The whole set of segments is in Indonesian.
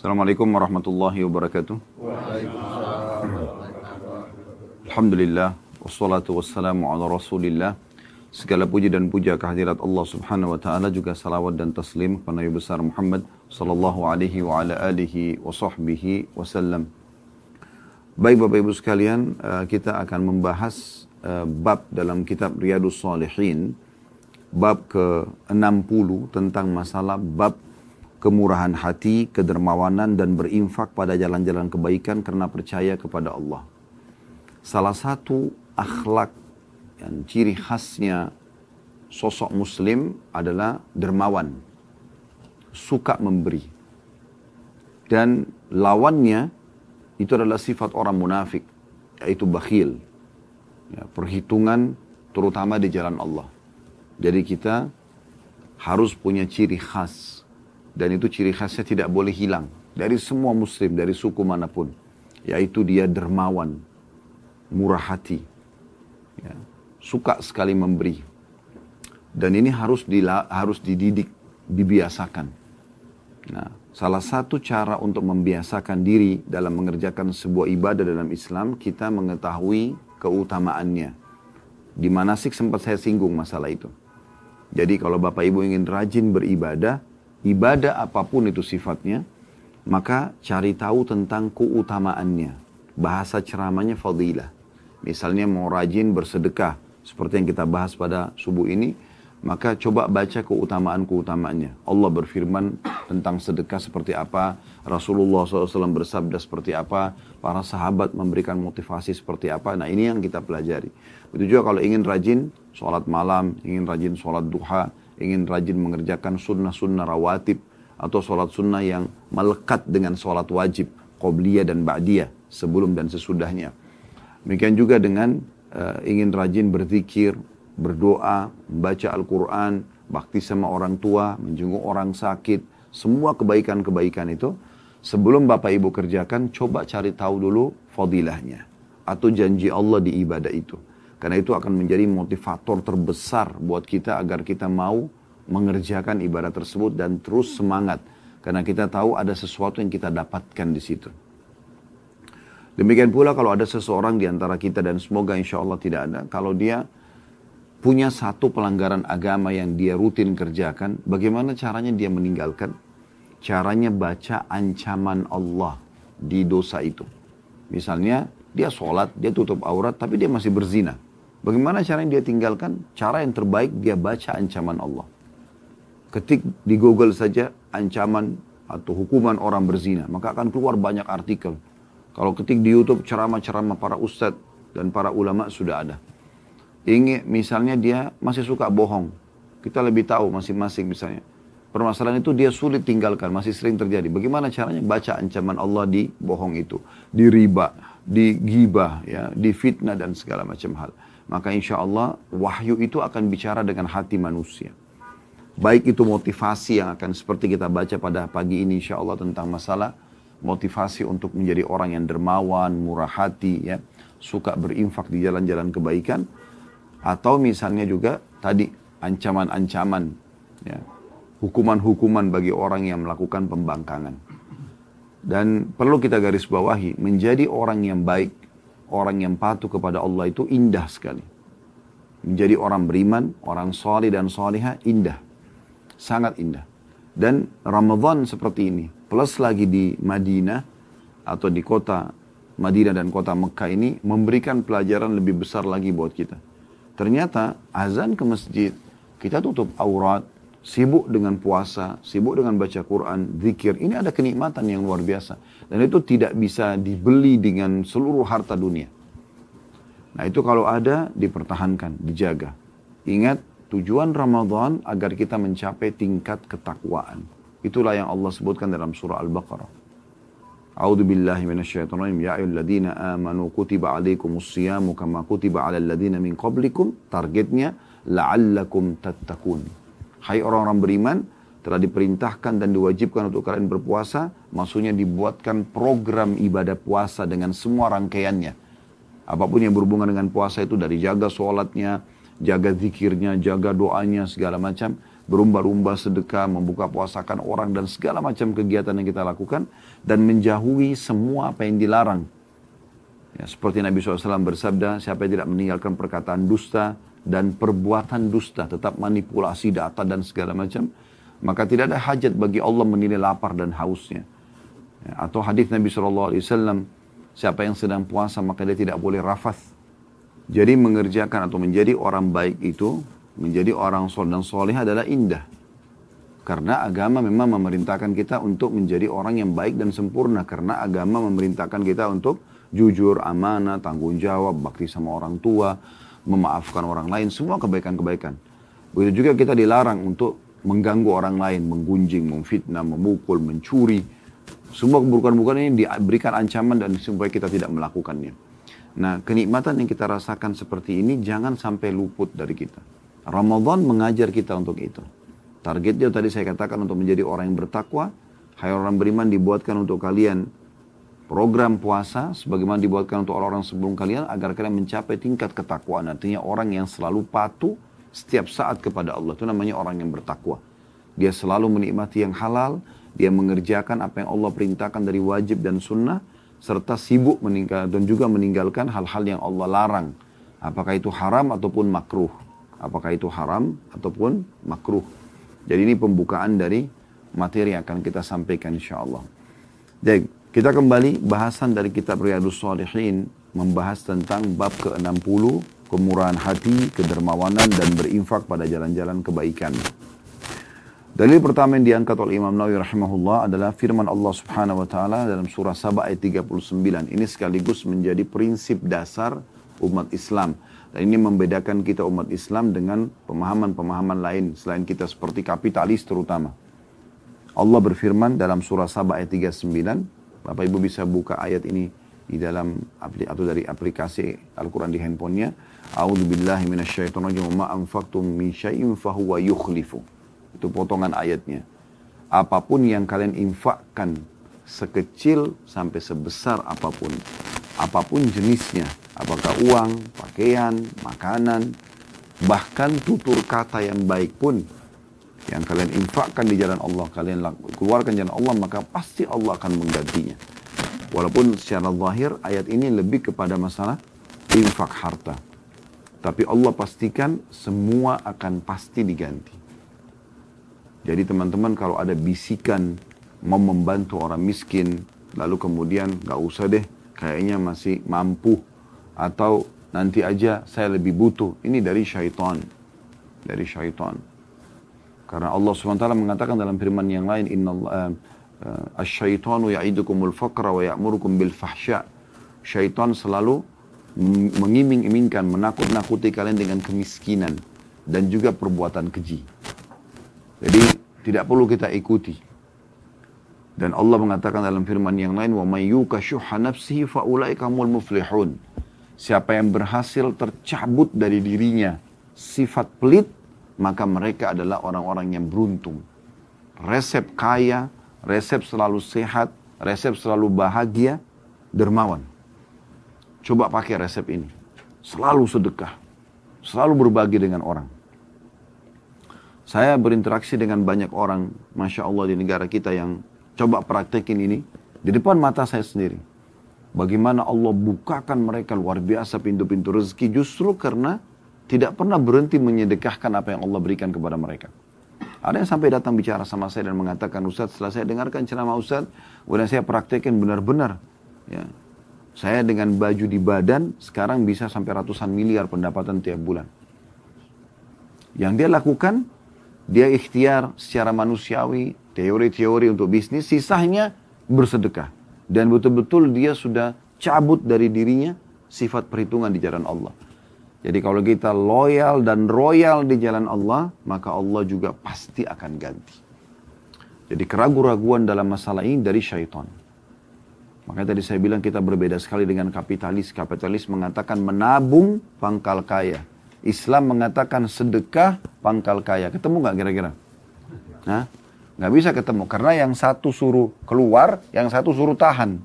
Assalamualaikum warahmatullahi wabarakatuh. Alhamdulillah, wassalatu wassalamu ala rasulillah. Segala puji dan puja kehadirat Allah subhanahu wa ta'ala juga salawat dan taslim kepada Nabi besar Muhammad sallallahu alaihi wa ala alihi wa sahbihi wasallam. Baik Bapak Ibu sekalian, eh, kita akan membahas eh, bab dalam kitab Riyadus Salihin, bab ke-60 tentang masalah bab kemurahan hati, kedermawanan, dan berinfak pada jalan-jalan kebaikan karena percaya kepada Allah. Salah satu akhlak yang ciri khasnya sosok muslim adalah dermawan, suka memberi. Dan lawannya itu adalah sifat orang munafik, yaitu bakhil. Ya, perhitungan terutama di jalan Allah. Jadi kita harus punya ciri khas dan itu ciri khasnya tidak boleh hilang dari semua muslim, dari suku mana pun. Yaitu dia dermawan, murah hati, ya, suka sekali memberi. Dan ini harus dila, harus dididik, dibiasakan. Nah, salah satu cara untuk membiasakan diri dalam mengerjakan sebuah ibadah dalam Islam, kita mengetahui keutamaannya. Di manasik sempat saya singgung masalah itu. Jadi kalau Bapak Ibu ingin rajin beribadah, ibadah apa pun itu sifatnya, maka cari tahu tentang keutamaannya. Bahasa ceramahnya fadilah. Misalnya mau rajin bersedekah, seperti yang kita bahas pada subuh ini, maka coba baca keutamaan-keutamaannya. Allah berfirman tentang sedekah seperti apa, Rasulullah SAW bersabda seperti apa, para sahabat memberikan motivasi seperti apa. Nah ini yang kita pelajari. Begitu juga kalau ingin rajin sholat malam, ingin rajin sholat duha, ingin rajin mengerjakan sunnah-sunnah rawatib atau sholat sunnah yang melekat dengan sholat wajib, qobliyah dan ba'diyah, sebelum dan sesudahnya. Demikian juga dengan uh, ingin rajin berzikir, berdoa, membaca Al-Quran, bakti sama orang tua, menjenguk orang sakit, semua kebaikan-kebaikan itu, sebelum Bapak Ibu kerjakan, coba cari tahu dulu fadilahnya. Atau janji Allah di ibadah itu. Karena itu akan menjadi motivator terbesar buat kita agar kita mau mengerjakan ibadah tersebut dan terus semangat. Karena kita tahu ada sesuatu yang kita dapatkan di situ. Demikian pula kalau ada seseorang di antara kita dan semoga insya Allah tidak ada. Kalau dia punya satu pelanggaran agama yang dia rutin kerjakan, bagaimana caranya dia meninggalkan? Caranya baca ancaman Allah di dosa itu. Misalnya dia sholat, dia tutup aurat, tapi dia masih berzina. Bagaimana cara yang dia tinggalkan? Cara yang terbaik dia baca ancaman Allah. Ketik di Google saja ancaman atau hukuman orang berzina, maka akan keluar banyak artikel. Kalau ketik di YouTube ceramah-ceramah para ustadz dan para ulama sudah ada. Ingin misalnya dia masih suka bohong. Kita lebih tahu masing-masing misalnya. Permasalahan itu dia sulit tinggalkan, masih sering terjadi. Bagaimana caranya? Baca ancaman Allah di bohong itu, di riba, di gibah, ya, di fitnah dan segala macam hal maka insya Allah wahyu itu akan bicara dengan hati manusia. Baik itu motivasi yang akan seperti kita baca pada pagi ini insya Allah tentang masalah motivasi untuk menjadi orang yang dermawan, murah hati, ya, suka berinfak di jalan-jalan kebaikan, atau misalnya juga tadi ancaman-ancaman, ya, hukuman-hukuman bagi orang yang melakukan pembangkangan. Dan perlu kita garis bawahi, menjadi orang yang baik orang yang patuh kepada Allah itu indah sekali. Menjadi orang beriman, orang soleh dan soleha indah. Sangat indah. Dan Ramadan seperti ini, plus lagi di Madinah atau di kota Madinah dan kota Mekah ini memberikan pelajaran lebih besar lagi buat kita. Ternyata azan ke masjid, kita tutup aurat, sibuk dengan puasa, sibuk dengan baca Quran, zikir. Ini ada kenikmatan yang luar biasa. Dan itu tidak bisa dibeli dengan seluruh harta dunia. Nah itu kalau ada, dipertahankan, dijaga. Ingat, tujuan Ramadan agar kita mencapai tingkat ketakwaan. Itulah yang Allah sebutkan dalam surah Al-Baqarah. A'udzu billahi minasyaitonir rajim. Ya ayyuhalladzina amanu kutiba alaikumus siyamu kama kutiba alal ladzina min qablikum. Targetnya la'allakum tattaqun Hai orang-orang beriman, telah diperintahkan dan diwajibkan untuk kalian berpuasa, maksudnya dibuatkan program ibadah puasa dengan semua rangkaiannya. Apa pun yang berhubungan dengan puasa itu dari jaga sholatnya, jaga zikirnya, jaga doanya, segala macam, berumba-rumba sedekah, membuka puasakan orang dan segala macam kegiatan yang kita lakukan dan menjauhi semua apa yang dilarang. Ya, seperti Nabi SAW bersabda, siapa yang tidak meninggalkan perkataan dusta dan perbuatan dusta, tetap manipulasi data dan segala macam, maka tidak ada hajat bagi Allah menilai lapar dan hausnya. Ya, atau hadis Nabi SAW, siapa yang sedang puasa maka dia tidak boleh rafath. Jadi mengerjakan atau menjadi orang baik itu menjadi orang soleh dan soleh adalah indah. Karena agama memang memerintahkan kita untuk menjadi orang yang baik dan sempurna. Karena agama memerintahkan kita untuk jujur, amanah, tanggung jawab, bakti sama orang tua, memaafkan orang lain, semua kebaikan-kebaikan. Begitu juga kita dilarang untuk mengganggu orang lain, menggunjing, memfitnah, memukul, mencuri. Semua keburukan-keburukan ini diberikan ancaman dan supaya kita tidak melakukannya. Nah, kenikmatan yang kita rasakan seperti ini jangan sampai luput dari kita. Ramadan mengajar kita untuk itu. Targetnya tadi saya katakan untuk menjadi orang yang bertakwa. Hai orang beriman dibuatkan untuk kalian program puasa sebagaimana dibuatkan untuk orang-orang sebelum kalian agar kalian mencapai tingkat ketakwaan. Artinya orang yang selalu patuh setiap saat kepada Allah. Itu namanya orang yang bertakwa. Dia selalu menikmati yang halal, dia mengerjakan apa yang Allah perintahkan dari wajib dan sunnah, serta sibuk meninggal dan juga meninggalkan hal-hal yang Allah larang. Apakah itu haram ataupun makruh apakah itu haram ataupun makruh. Jadi ini pembukaan dari materi yang akan kita sampaikan insya Allah. Jadi kita kembali bahasan dari kitab Riyadus Salihin membahas tentang bab ke-60 kemurahan hati, kedermawanan dan berinfak pada jalan-jalan kebaikan. Dalil pertama yang diangkat oleh Imam Nawawi rahimahullah adalah firman Allah Subhanahu wa taala dalam surah Sabah ayat 39. Ini sekaligus menjadi prinsip dasar umat Islam dan ini membedakan kita umat Islam dengan pemahaman-pemahaman lain selain kita seperti kapitalis terutama. Allah berfirman dalam surah Sabah ayat 39. Bapak Ibu bisa buka ayat ini di dalam atau dari aplikasi Al-Quran di handphonenya. A'udzu billahi. Ma anfaqtum min syai'in fahuwa yukhlifu. Itu potongan ayatnya. Apa pun yang kalian infakkan sekecil sampai sebesar apa pun, apa pun jenisnya, apakah uang, pakaian, makanan, bahkan tutur kata yang baik pun yang kalian infakkan di jalan Allah, kalian keluarkan jalan Allah, maka pasti Allah akan menggantinya. Walaupun secara zahir ayat ini lebih kepada masalah infak harta. Tapi Allah pastikan semua akan pasti diganti. Jadi teman-teman kalau ada bisikan mau membantu orang miskin, lalu kemudian gak usah deh, kayaknya masih mampu atau nanti aja saya lebih butuh. Ini dari syaitan. Dari syaitan. Karena Allah SWT mengatakan dalam firman yang lain, Inna uh, uh, asyaitanu ya'idukumul faqra wa ya'murukum bil fahsya. Syaitan selalu mengiming-imingkan, menakut-nakuti kalian dengan kemiskinan dan juga perbuatan keji. Jadi tidak perlu kita ikuti. Dan Allah mengatakan dalam firman yang lain, "Wa may yuka syuhha nafsihi fa ulaika muflihun." Siapa yang berhasil tercabut dari dirinya sifat pelit, maka mereka adalah orang-orang yang beruntung. Resep kaya, resep selalu sehat, resep selalu bahagia, dermawan. Coba pakai resep ini. Selalu sedekah. Selalu berbagi dengan orang. Saya berinteraksi dengan banyak orang, Masya Allah di negara kita yang coba praktekin ini. Di depan mata saya sendiri Bagaimana Allah bukakan mereka luar biasa pintu-pintu rezeki justru karena tidak pernah berhenti menyedekahkan apa yang Allah berikan kepada mereka. Ada yang sampai datang bicara sama saya dan mengatakan, Ustaz setelah saya dengarkan ceramah Ustaz, kemudian saya praktekin benar-benar. Ya, saya dengan baju di badan sekarang bisa sampai ratusan miliar pendapatan tiap bulan. Yang dia lakukan, dia ikhtiar secara manusiawi, teori-teori untuk bisnis, sisanya bersedekah. Dan betul-betul dia sudah cabut dari dirinya sifat perhitungan di jalan Allah. Jadi kalau kita loyal dan royal di jalan Allah, maka Allah juga pasti akan ganti. Jadi keraguan-raguan dalam masalah ini dari syaitan. Makanya tadi saya bilang kita berbeda sekali dengan kapitalis. Kapitalis mengatakan menabung pangkal kaya. Islam mengatakan sedekah pangkal kaya. Ketemu nggak kira-kira? Nah, Nggak bisa ketemu. Karena yang satu suruh keluar, yang satu suruh tahan.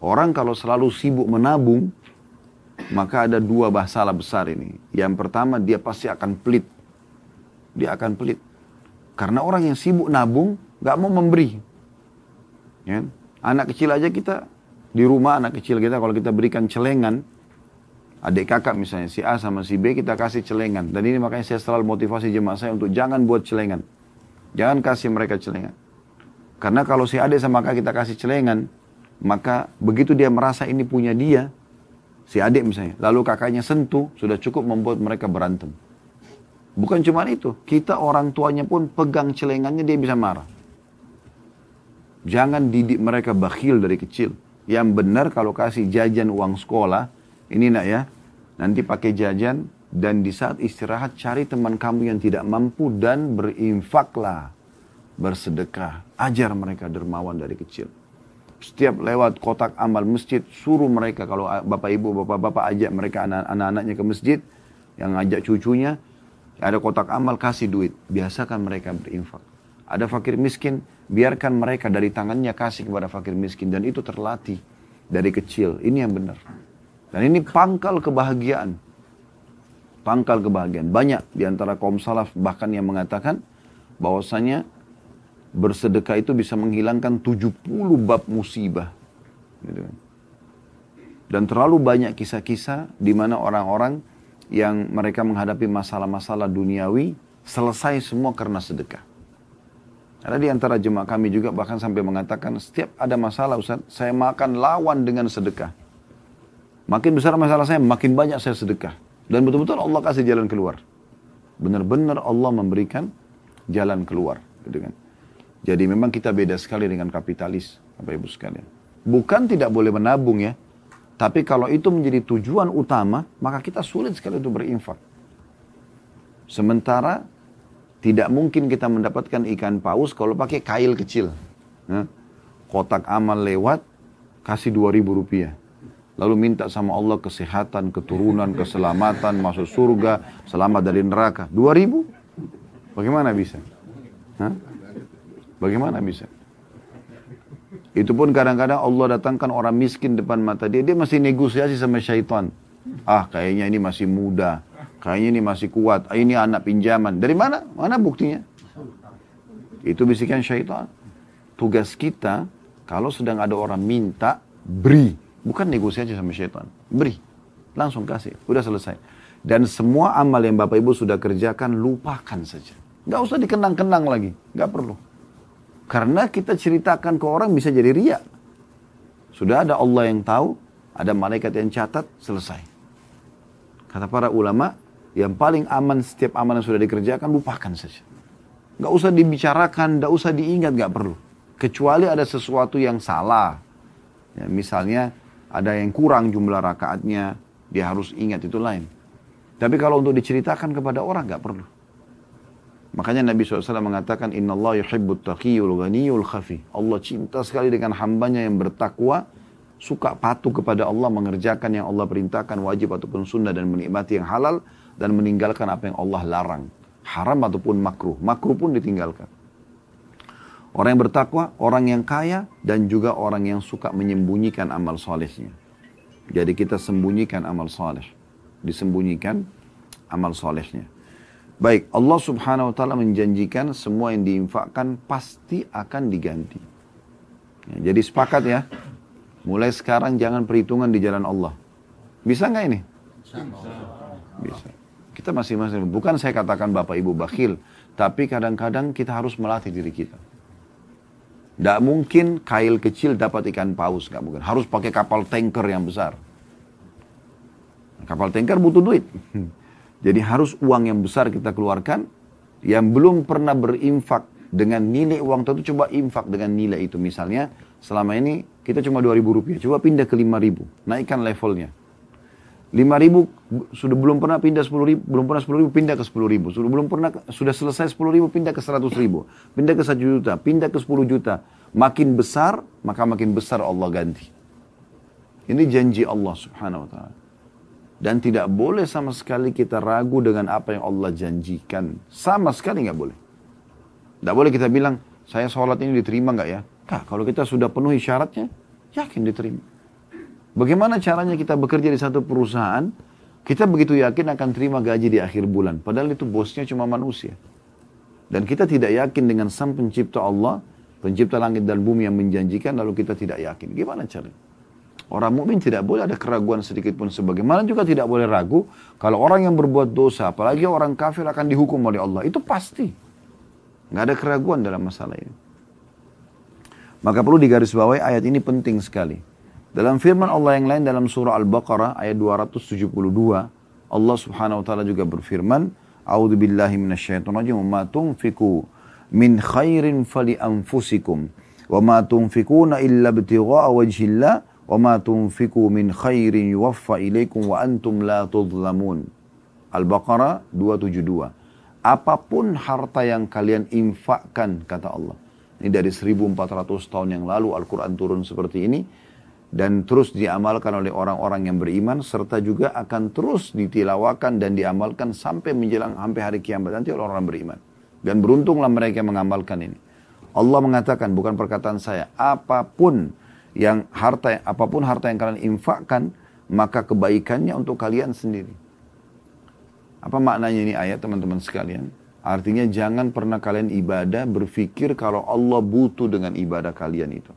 Orang kalau selalu sibuk menabung, maka ada dua masalah besar ini. Yang pertama dia pasti akan pelit. Dia akan pelit. Karena orang yang sibuk nabung, gak mau memberi. Ya. Anak kecil aja kita, di rumah anak kecil kita, kalau kita berikan celengan, adik kakak misalnya, si A sama si B, kita kasih celengan. Dan ini makanya saya selalu motivasi jemaah saya untuk jangan buat celengan. Jangan kasih mereka celengan. Karena kalau si adik sama kakak kita kasih celengan, maka begitu dia merasa ini punya dia, si adik misalnya, lalu kakaknya sentuh, sudah cukup membuat mereka berantem. Bukan cuma itu, kita orang tuanya pun pegang celengannya dia bisa marah. Jangan didik mereka bakhil dari kecil. Yang benar kalau kasih jajan uang sekolah, ini nak ya, nanti pakai jajan dan di saat istirahat cari teman kamu yang tidak mampu dan berinfaklah, bersedekah. Ajar mereka dermawan dari kecil. Setiap lewat kotak amal masjid, suruh mereka kalau bapak ibu, bapak-bapak ajak mereka anak-anaknya ke masjid, yang ajak cucunya, ada kotak amal, kasih duit. Biasakan mereka berinfak. Ada fakir miskin, biarkan mereka dari tangannya kasih kepada fakir miskin. Dan itu terlatih dari kecil. Ini yang benar. Dan ini pangkal kebahagiaan. Pangkal kebahagiaan. Banyak di antara kaum salaf bahkan yang mengatakan bahwasanya bersedekah itu bisa menghilangkan 70 bab musibah. Gitu. Dan terlalu banyak kisah-kisah di mana orang-orang yang mereka menghadapi masalah-masalah duniawi selesai semua karena sedekah. Ada di antara jemaah kami juga bahkan sampai mengatakan setiap ada masalah Ustaz, saya makan lawan dengan sedekah. Makin besar masalah saya, makin banyak saya sedekah. Dan betul-betul Allah kasih jalan keluar. Benar-benar Allah memberikan jalan keluar. Gitu kan. Jadi memang kita beda sekali dengan kapitalis, Bapak Ibu sekalian. Bukan tidak boleh menabung ya, tapi kalau itu menjadi tujuan utama, maka kita sulit sekali untuk berinfak. Sementara tidak mungkin kita mendapatkan ikan paus kalau pakai kail kecil. Nah, kotak amal lewat, kasih 2000 rupiah. Lalu minta sama Allah kesehatan, keturunan, keselamatan, masuk surga, selamat dari neraka. 2000? Bagaimana bisa? Hah? Bagaimana bisa? Itu pun kadang-kadang Allah datangkan orang miskin depan mata dia, dia masih negosiasi sama syaitan. Ah, kayaknya ini masih muda. Kayaknya ini masih kuat. Ah, ini anak pinjaman. Dari mana? Mana buktinya? Itu bisikan syaitan. Tugas kita, kalau sedang ada orang minta, beri. Bukan negosiasi sama syaitan. Beri. Langsung kasih. Udah selesai. Dan semua amal yang Bapak Ibu sudah kerjakan, lupakan saja. Gak usah dikenang-kenang lagi. Gak perlu. Karena kita ceritakan ke orang bisa jadi riak. Sudah ada Allah yang tahu, ada malaikat yang catat, selesai. Kata para ulama, yang paling aman setiap amal yang sudah dikerjakan, lupakan saja. Gak usah dibicarakan, gak usah diingat, gak perlu. Kecuali ada sesuatu yang salah. Ya, misalnya, ada yang kurang jumlah rakaatnya, dia harus ingat itu lain. Tapi kalau untuk diceritakan kepada orang, gak perlu. Makanya Nabi SAW mengatakan, Inna Allah yuhibbut taqiyul ghaniyul khafi. Allah cinta sekali dengan hambanya yang bertakwa, suka patuh kepada Allah, mengerjakan yang Allah perintahkan, wajib ataupun sunnah, dan menikmati yang halal, dan meninggalkan apa yang Allah larang. Haram ataupun makruh. Makruh pun ditinggalkan. Orang yang bertakwa, orang yang kaya, dan juga orang yang suka menyembunyikan amal solehnya. Jadi kita sembunyikan amal soleh. Disembunyikan amal solehnya. Baik, Allah subhanahu wa ta'ala menjanjikan semua yang diinfakkan pasti akan diganti. Ya, jadi sepakat ya, mulai sekarang jangan perhitungan di jalan Allah. Bisa nggak ini? Bisa. Kita masing-masing, bukan saya katakan Bapak Ibu bakhil, tapi kadang-kadang kita harus melatih diri kita. Tidak mungkin kail kecil dapat ikan paus, nggak mungkin. Harus pakai kapal tanker yang besar. Kapal tanker butuh duit. Jadi harus uang yang besar kita keluarkan, yang belum pernah berinfak dengan nilai uang tertentu, coba infak dengan nilai itu. Misalnya, selama ini kita cuma 2000 rupiah, coba pindah ke 5000, naikkan levelnya. 5000 sudah belum pernah pindah 10 ribu, belum pernah 10 ribu pindah ke 10 ribu, sudah belum pernah sudah selesai 10 ribu pindah ke 100 ribu, pindah ke 1 juta, pindah ke 10 juta. Makin besar, maka makin besar Allah ganti. Ini janji Allah subhanahu wa ta'ala. Dan tidak boleh sama sekali kita ragu dengan apa yang Allah janjikan. Sama sekali nggak boleh. Tidak boleh kita bilang, saya sholat ini diterima nggak ya? Nah, kalau kita sudah penuhi syaratnya, yakin diterima. Bagaimana caranya kita bekerja di satu perusahaan, kita begitu yakin akan terima gaji di akhir bulan. Padahal itu bosnya cuma manusia. Dan kita tidak yakin dengan sang pencipta Allah, pencipta langit dan bumi yang menjanjikan, lalu kita tidak yakin. Gimana caranya? Orang mukmin tidak boleh ada keraguan sedikit pun sebagaimana juga tidak boleh ragu kalau orang yang berbuat dosa, apalagi orang kafir akan dihukum oleh Allah. Itu pasti. Nggak ada keraguan dalam masalah ini. Maka perlu digarisbawahi ayat ini penting sekali. Dalam firman Allah yang lain dalam surah Al-Baqarah ayat 272, Allah Subhanahu wa taala juga berfirman, A'udzu billahi minasyaitonir rajim, "Ma tunfiqu min khairin fali anfusikum wa ma tunfiquna illa ibtigha'a wajhillah tunfiqu min khairin yuwaffa ilaikum wa antum la tudlamun." Al-Baqarah 272. Apa pun harta yang kalian infakkan, kata Allah. Ini dari 1400 tahun yang lalu Al-Quran turun seperti ini dan terus diamalkan oleh orang-orang yang beriman serta juga akan terus ditilawakan dan diamalkan sampai menjelang sampai hari kiamat nanti oleh orang beriman. Dan beruntunglah mereka yang mengamalkan ini. Allah mengatakan bukan perkataan saya, apa pun yang harta apa pun harta yang kalian infakkan maka kebaikannya untuk kalian sendiri. Apa maknanya ini ayat teman-teman sekalian? Artinya jangan pernah kalian ibadah berpikir kalau Allah butuh dengan ibadah kalian itu.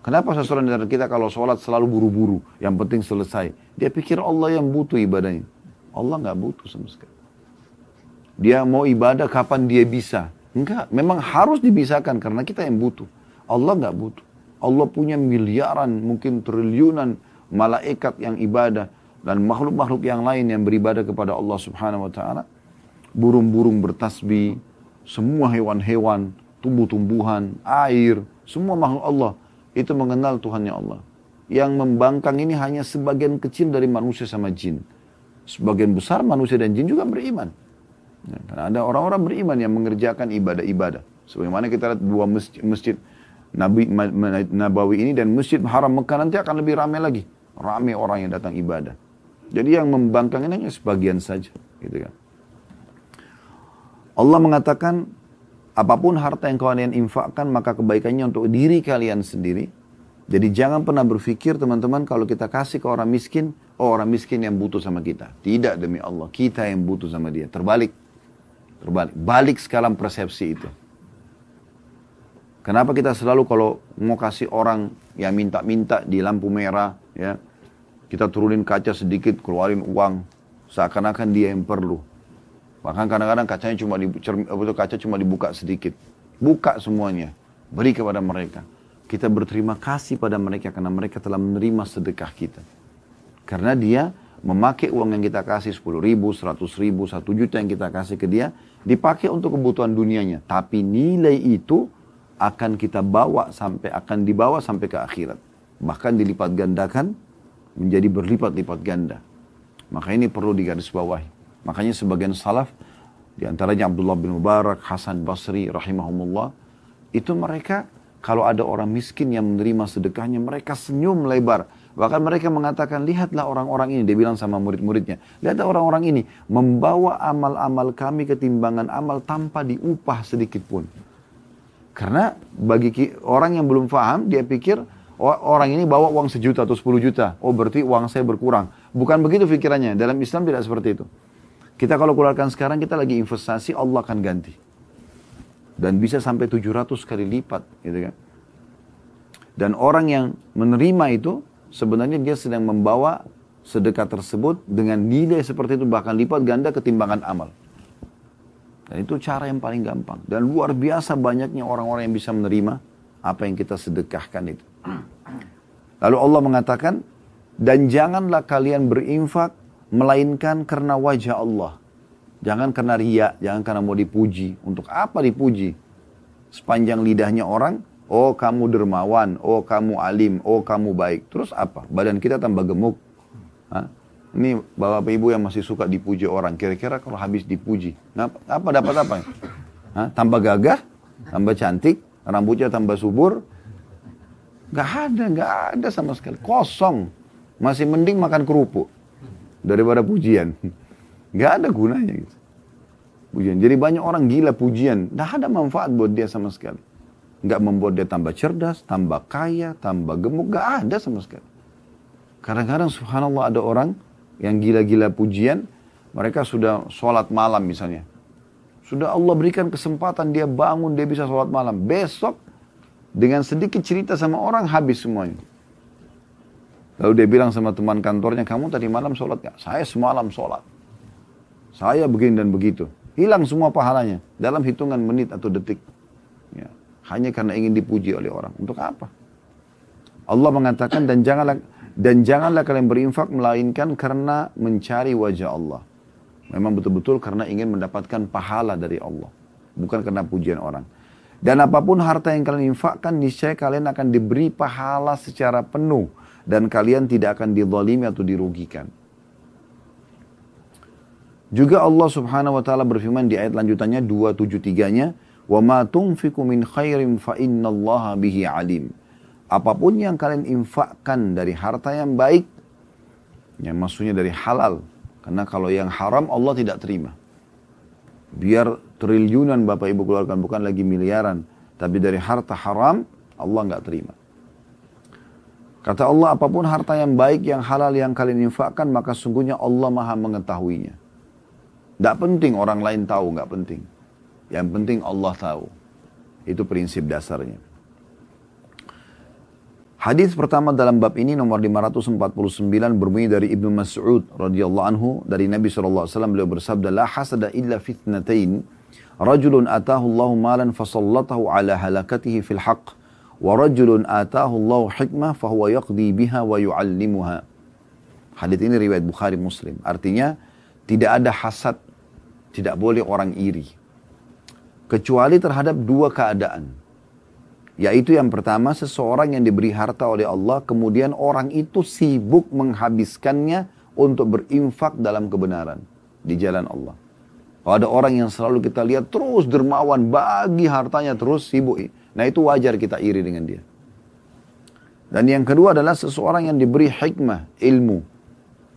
Kenapa seseorang dari kita kalau sholat selalu buru-buru, yang penting selesai. Dia pikir Allah yang butuh ibadahnya. Allah nggak butuh sama sekali. Dia mau ibadah kapan dia bisa. Enggak, memang harus dibisakan karena kita yang butuh. Allah nggak butuh. Allah punya miliaran, mungkin triliunan malaikat yang ibadah dan makhluk-makhluk yang lain yang beribadah kepada Allah Subhanahu wa taala. Burung-burung bertasbih, semua hewan-hewan, tumbuh-tumbuhan, air, semua makhluk Allah itu mengenal Tuhannya Allah. Yang membangkang ini hanya sebagian kecil dari manusia sama jin. Sebagian besar manusia dan jin juga beriman. Ya, karena ada orang-orang beriman yang mengerjakan ibadah-ibadah. Sebagaimana kita lihat dua masjid, masjid Nabi Nabawi ini dan Masjid Haram Mekah nanti akan lebih ramai lagi. Ramai orang yang datang ibadah. Jadi yang membangkang ini hanya sebagian saja. Gitu kan. Allah mengatakan Apa pun harta yang kalian infakkan maka kebaikannya untuk diri kalian sendiri. Jadi jangan pernah berpikir teman-teman kalau kita kasih ke orang miskin, oh orang miskin yang butuh sama kita. Tidak demi Allah, kita yang butuh sama dia. Terbalik. Terbalik. Balik sekarang persepsi itu. Kenapa kita selalu kalau mau kasih orang yang minta-minta di lampu merah, ya kita turunin kaca sedikit, keluarin uang, seakan-akan dia yang perlu. Bahkan kadang-kadang kacanya cuma di, kaca cuma dibuka sedikit. Buka semuanya. Beri kepada mereka. Kita berterima kasih pada mereka karena mereka telah menerima sedekah kita. Karena dia memakai uang yang kita kasih 10 ribu, 100 ribu, 1 juta yang kita kasih ke dia, dipakai untuk kebutuhan dunianya. Tapi nilai itu akan kita bawa sampai, akan dibawa sampai ke akhirat. Bahkan dilipat gandakan menjadi berlipat-lipat ganda. Maka ini perlu digarisbawahi. Makanya sebagian salaf, di antaranya Abdullah bin Mubarak, Hasan Basri, rahimahumullah, itu mereka kalau ada orang miskin yang menerima sedekahnya, mereka senyum lebar. Bahkan mereka mengatakan, lihatlah orang-orang ini. Dia bilang sama murid-muridnya, lihatlah orang-orang ini membawa amal-amal kami ketimbangan amal tanpa diupah sedikit pun. Karena bagi orang yang belum paham, dia pikir orang ini bawa uang sejuta atau sepuluh juta. Oh berarti uang saya berkurang. Bukan begitu pikirannya. Dalam Islam tidak seperti itu. Kita kalau keluarkan sekarang kita lagi investasi Allah akan ganti. Dan bisa sampai 700 kali lipat gitu kan. Dan orang yang menerima itu sebenarnya dia sedang membawa sedekah tersebut dengan nilai seperti itu bahkan lipat ganda ketimbangan amal. Dan itu cara yang paling gampang. Dan luar biasa banyaknya orang-orang yang bisa menerima apa yang kita sedekahkan itu. Lalu Allah mengatakan, dan janganlah kalian berinfak melainkan karena wajah Allah. Jangan karena ria, jangan karena mau dipuji. Untuk apa dipuji? Sepanjang lidahnya orang, oh kamu dermawan, oh kamu alim, oh kamu baik. Terus apa? Badan kita tambah gemuk. Hah? Ini bapak ibu yang masih suka dipuji orang. Kira-kira kalau habis dipuji, apa dapat apa? Hah? Tambah gagah, tambah cantik, rambutnya tambah subur. Gak ada, gak ada sama sekali. Kosong. Masih mending makan kerupuk daripada pujian. Gak ada gunanya gitu. Pujian. Jadi banyak orang gila pujian. Tidak ada manfaat buat dia sama sekali. Gak membuat dia tambah cerdas, tambah kaya, tambah gemuk. Gak ada sama sekali. Kadang-kadang subhanallah ada orang yang gila-gila pujian. Mereka sudah sholat malam misalnya. Sudah Allah berikan kesempatan dia bangun, dia bisa sholat malam. Besok dengan sedikit cerita sama orang habis semuanya. Lalu dia bilang sama teman kantornya, kamu tadi malam sholat gak? Saya semalam sholat. Saya begini dan begitu. Hilang semua pahalanya dalam hitungan menit atau detik. Ya. Hanya karena ingin dipuji oleh orang. Untuk apa? Allah mengatakan dan janganlah dan janganlah kalian berinfak melainkan karena mencari wajah Allah. Memang betul-betul karena ingin mendapatkan pahala dari Allah. Bukan karena pujian orang. Dan apa pun harta yang kalian infakkan, niscaya kalian akan diberi pahala secara penuh dan kalian tidak akan dizalimi atau dirugikan. Juga Allah Subhanahu wa taala berfirman di ayat lanjutannya 273-nya, "Wa ma tunfiqu min khairin fa innallaha bihi alim." Apa pun yang kalian infakkan dari harta yang baik, yang maksudnya dari halal, karena kalau yang haram Allah tidak terima. Biar triliunan Bapak Ibu keluarkan, bukan lagi miliaran, tapi dari harta haram Allah nggak terima. Kata Allah, apa pun harta yang baik, yang halal, yang kalian infakkan, maka sungguhnya Allah maha mengetahuinya. Tidak penting orang lain tahu, nggak penting. Yang penting Allah tahu. Itu prinsip dasarnya. Hadis pertama dalam bab ini nomor 549 berbunyi dari Ibnu Mas'ud radhiyallahu anhu dari Nabi SAW beliau bersabda la hasada illa fitnatain. Rajulun atahu Allah malan fasallatahu ala halakatihi fil haqq wa rajulun atahu Allah hikmah fahuwa yaqdi biha wa yuallimuha. Hadis ini riwayat Bukhari Muslim. Artinya tidak ada hasad tidak boleh orang iri. Kecuali terhadap dua keadaan. Yaitu yang pertama seseorang yang diberi harta oleh Allah kemudian orang itu sibuk menghabiskannya untuk berinfak dalam kebenaran di jalan Allah. Kalau ada orang yang selalu kita lihat terus dermawan bagi hartanya terus sibuk Nah itu wajar kita iri dengan dia. Dan yang kedua adalah seseorang yang diberi hikmah, ilmu,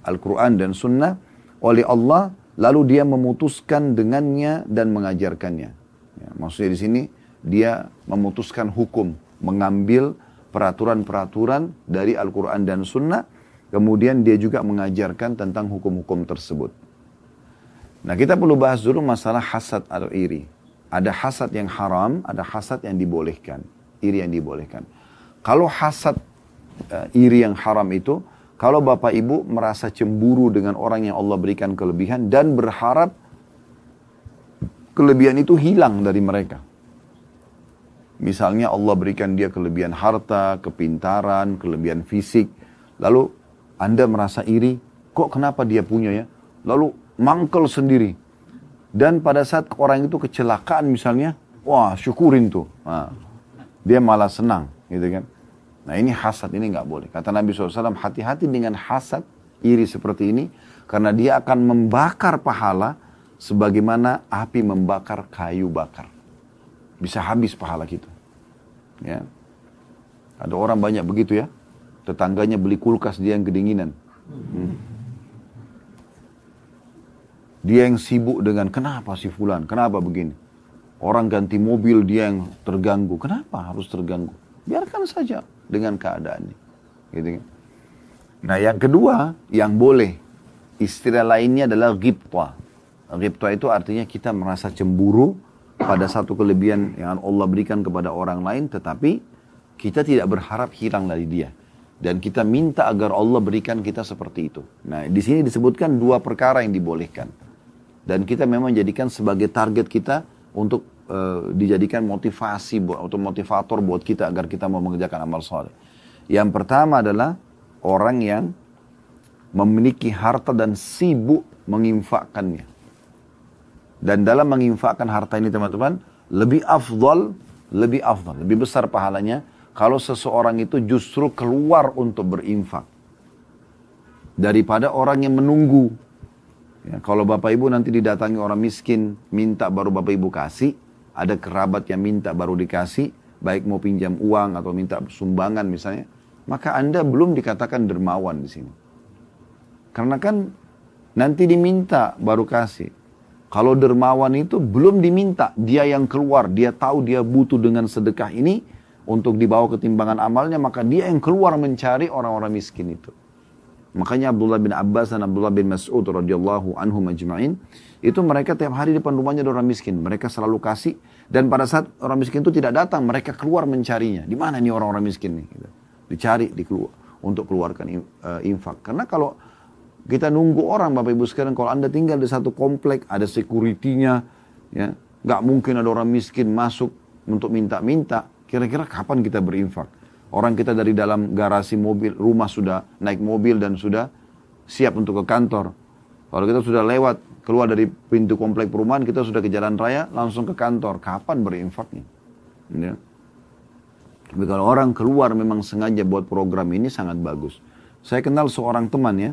Al-Quran dan Sunnah oleh Allah, lalu dia memutuskan dengannya dan mengajarkannya. Ya, maksudnya di sini dia memutuskan hukum, mengambil peraturan-peraturan dari Al-Quran dan Sunnah, kemudian dia juga mengajarkan tentang hukum-hukum tersebut. Nah kita perlu bahas dulu masalah hasad atau iri. Ada hasad yang haram, ada hasad yang dibolehkan. Iri yang dibolehkan. Kalau hasad uh, iri yang haram itu, kalau bapak ibu merasa cemburu dengan orang yang Allah berikan kelebihan dan berharap kelebihan itu hilang dari mereka. Misalnya Allah berikan dia kelebihan harta, kepintaran, kelebihan fisik. Lalu Anda merasa iri, kok kenapa dia punya ya? Lalu mangkel sendiri. Dan pada saat orang itu kecelakaan misalnya, wah syukurin tuh. Nah, dia malah senang gitu kan. Nah ini hasad, ini nggak boleh. Kata Nabi SAW, hati-hati dengan hasad iri seperti ini. Karena dia akan membakar pahala sebagaimana api membakar kayu bakar. Bisa habis pahala kita. Ya. Ada orang banyak begitu ya. Tetangganya beli kulkas, dia yang kedinginan. Hmm. Dia yang sibuk dengan kenapa si fulan, kenapa begini. Orang ganti mobil dia yang terganggu. Kenapa harus terganggu? Biarkan saja dengan keadaannya. Gitu kan? Nah yang kedua, yang boleh. Istilah lainnya adalah ghibta. Ghibta itu artinya kita merasa cemburu pada satu kelebihan yang Allah berikan kepada orang lain. Tetapi kita tidak berharap hilang dari dia. Dan kita minta agar Allah berikan kita seperti itu. Nah di sini disebutkan dua perkara yang dibolehkan. Dan kita memang jadikan sebagai target kita untuk uh, dijadikan motivasi atau motivator buat kita agar kita mau mengerjakan amal soleh. Yang pertama adalah orang yang memiliki harta dan sibuk menginfakkannya. Dan dalam menginfakkan harta ini teman-teman, lebih afdal, lebih afdal, lebih besar pahalanya kalau seseorang itu justru keluar untuk berinfak. Daripada orang yang menunggu Ya, kalau Bapak Ibu nanti didatangi orang miskin, minta baru Bapak Ibu kasih, ada kerabat yang minta baru dikasih, baik mau pinjam uang atau minta sumbangan misalnya, maka Anda belum dikatakan dermawan di sini. Karena kan nanti diminta baru kasih. Kalau dermawan itu belum diminta, dia yang keluar, dia tahu dia butuh dengan sedekah ini untuk dibawa ke timbangan amalnya, maka dia yang keluar mencari orang-orang miskin itu. Makanya Abdullah bin Abbas dan Abdullah bin Mas'ud radhiyallahu anhu majma'in itu mereka tiap hari depan rumahnya ada orang miskin. Mereka selalu kasih dan pada saat orang miskin itu tidak datang, mereka keluar mencarinya. Di mana nih orang-orang miskin nih? Gitu. Dicari, dikeluar untuk keluarkan uh, infak. Karena kalau kita nunggu orang Bapak Ibu sekalian, kalau Anda tinggal di satu komplek, ada security-nya, ya, nggak mungkin ada orang miskin masuk untuk minta-minta. Kira-kira kapan kita berinfak? Orang kita dari dalam garasi mobil, rumah sudah naik mobil dan sudah siap untuk ke kantor. Kalau kita sudah lewat, keluar dari pintu komplek perumahan, kita sudah ke jalan raya, langsung ke kantor. Kapan berinfaknya? Ya. Tapi kalau orang keluar memang sengaja buat program ini sangat bagus. Saya kenal seorang teman ya,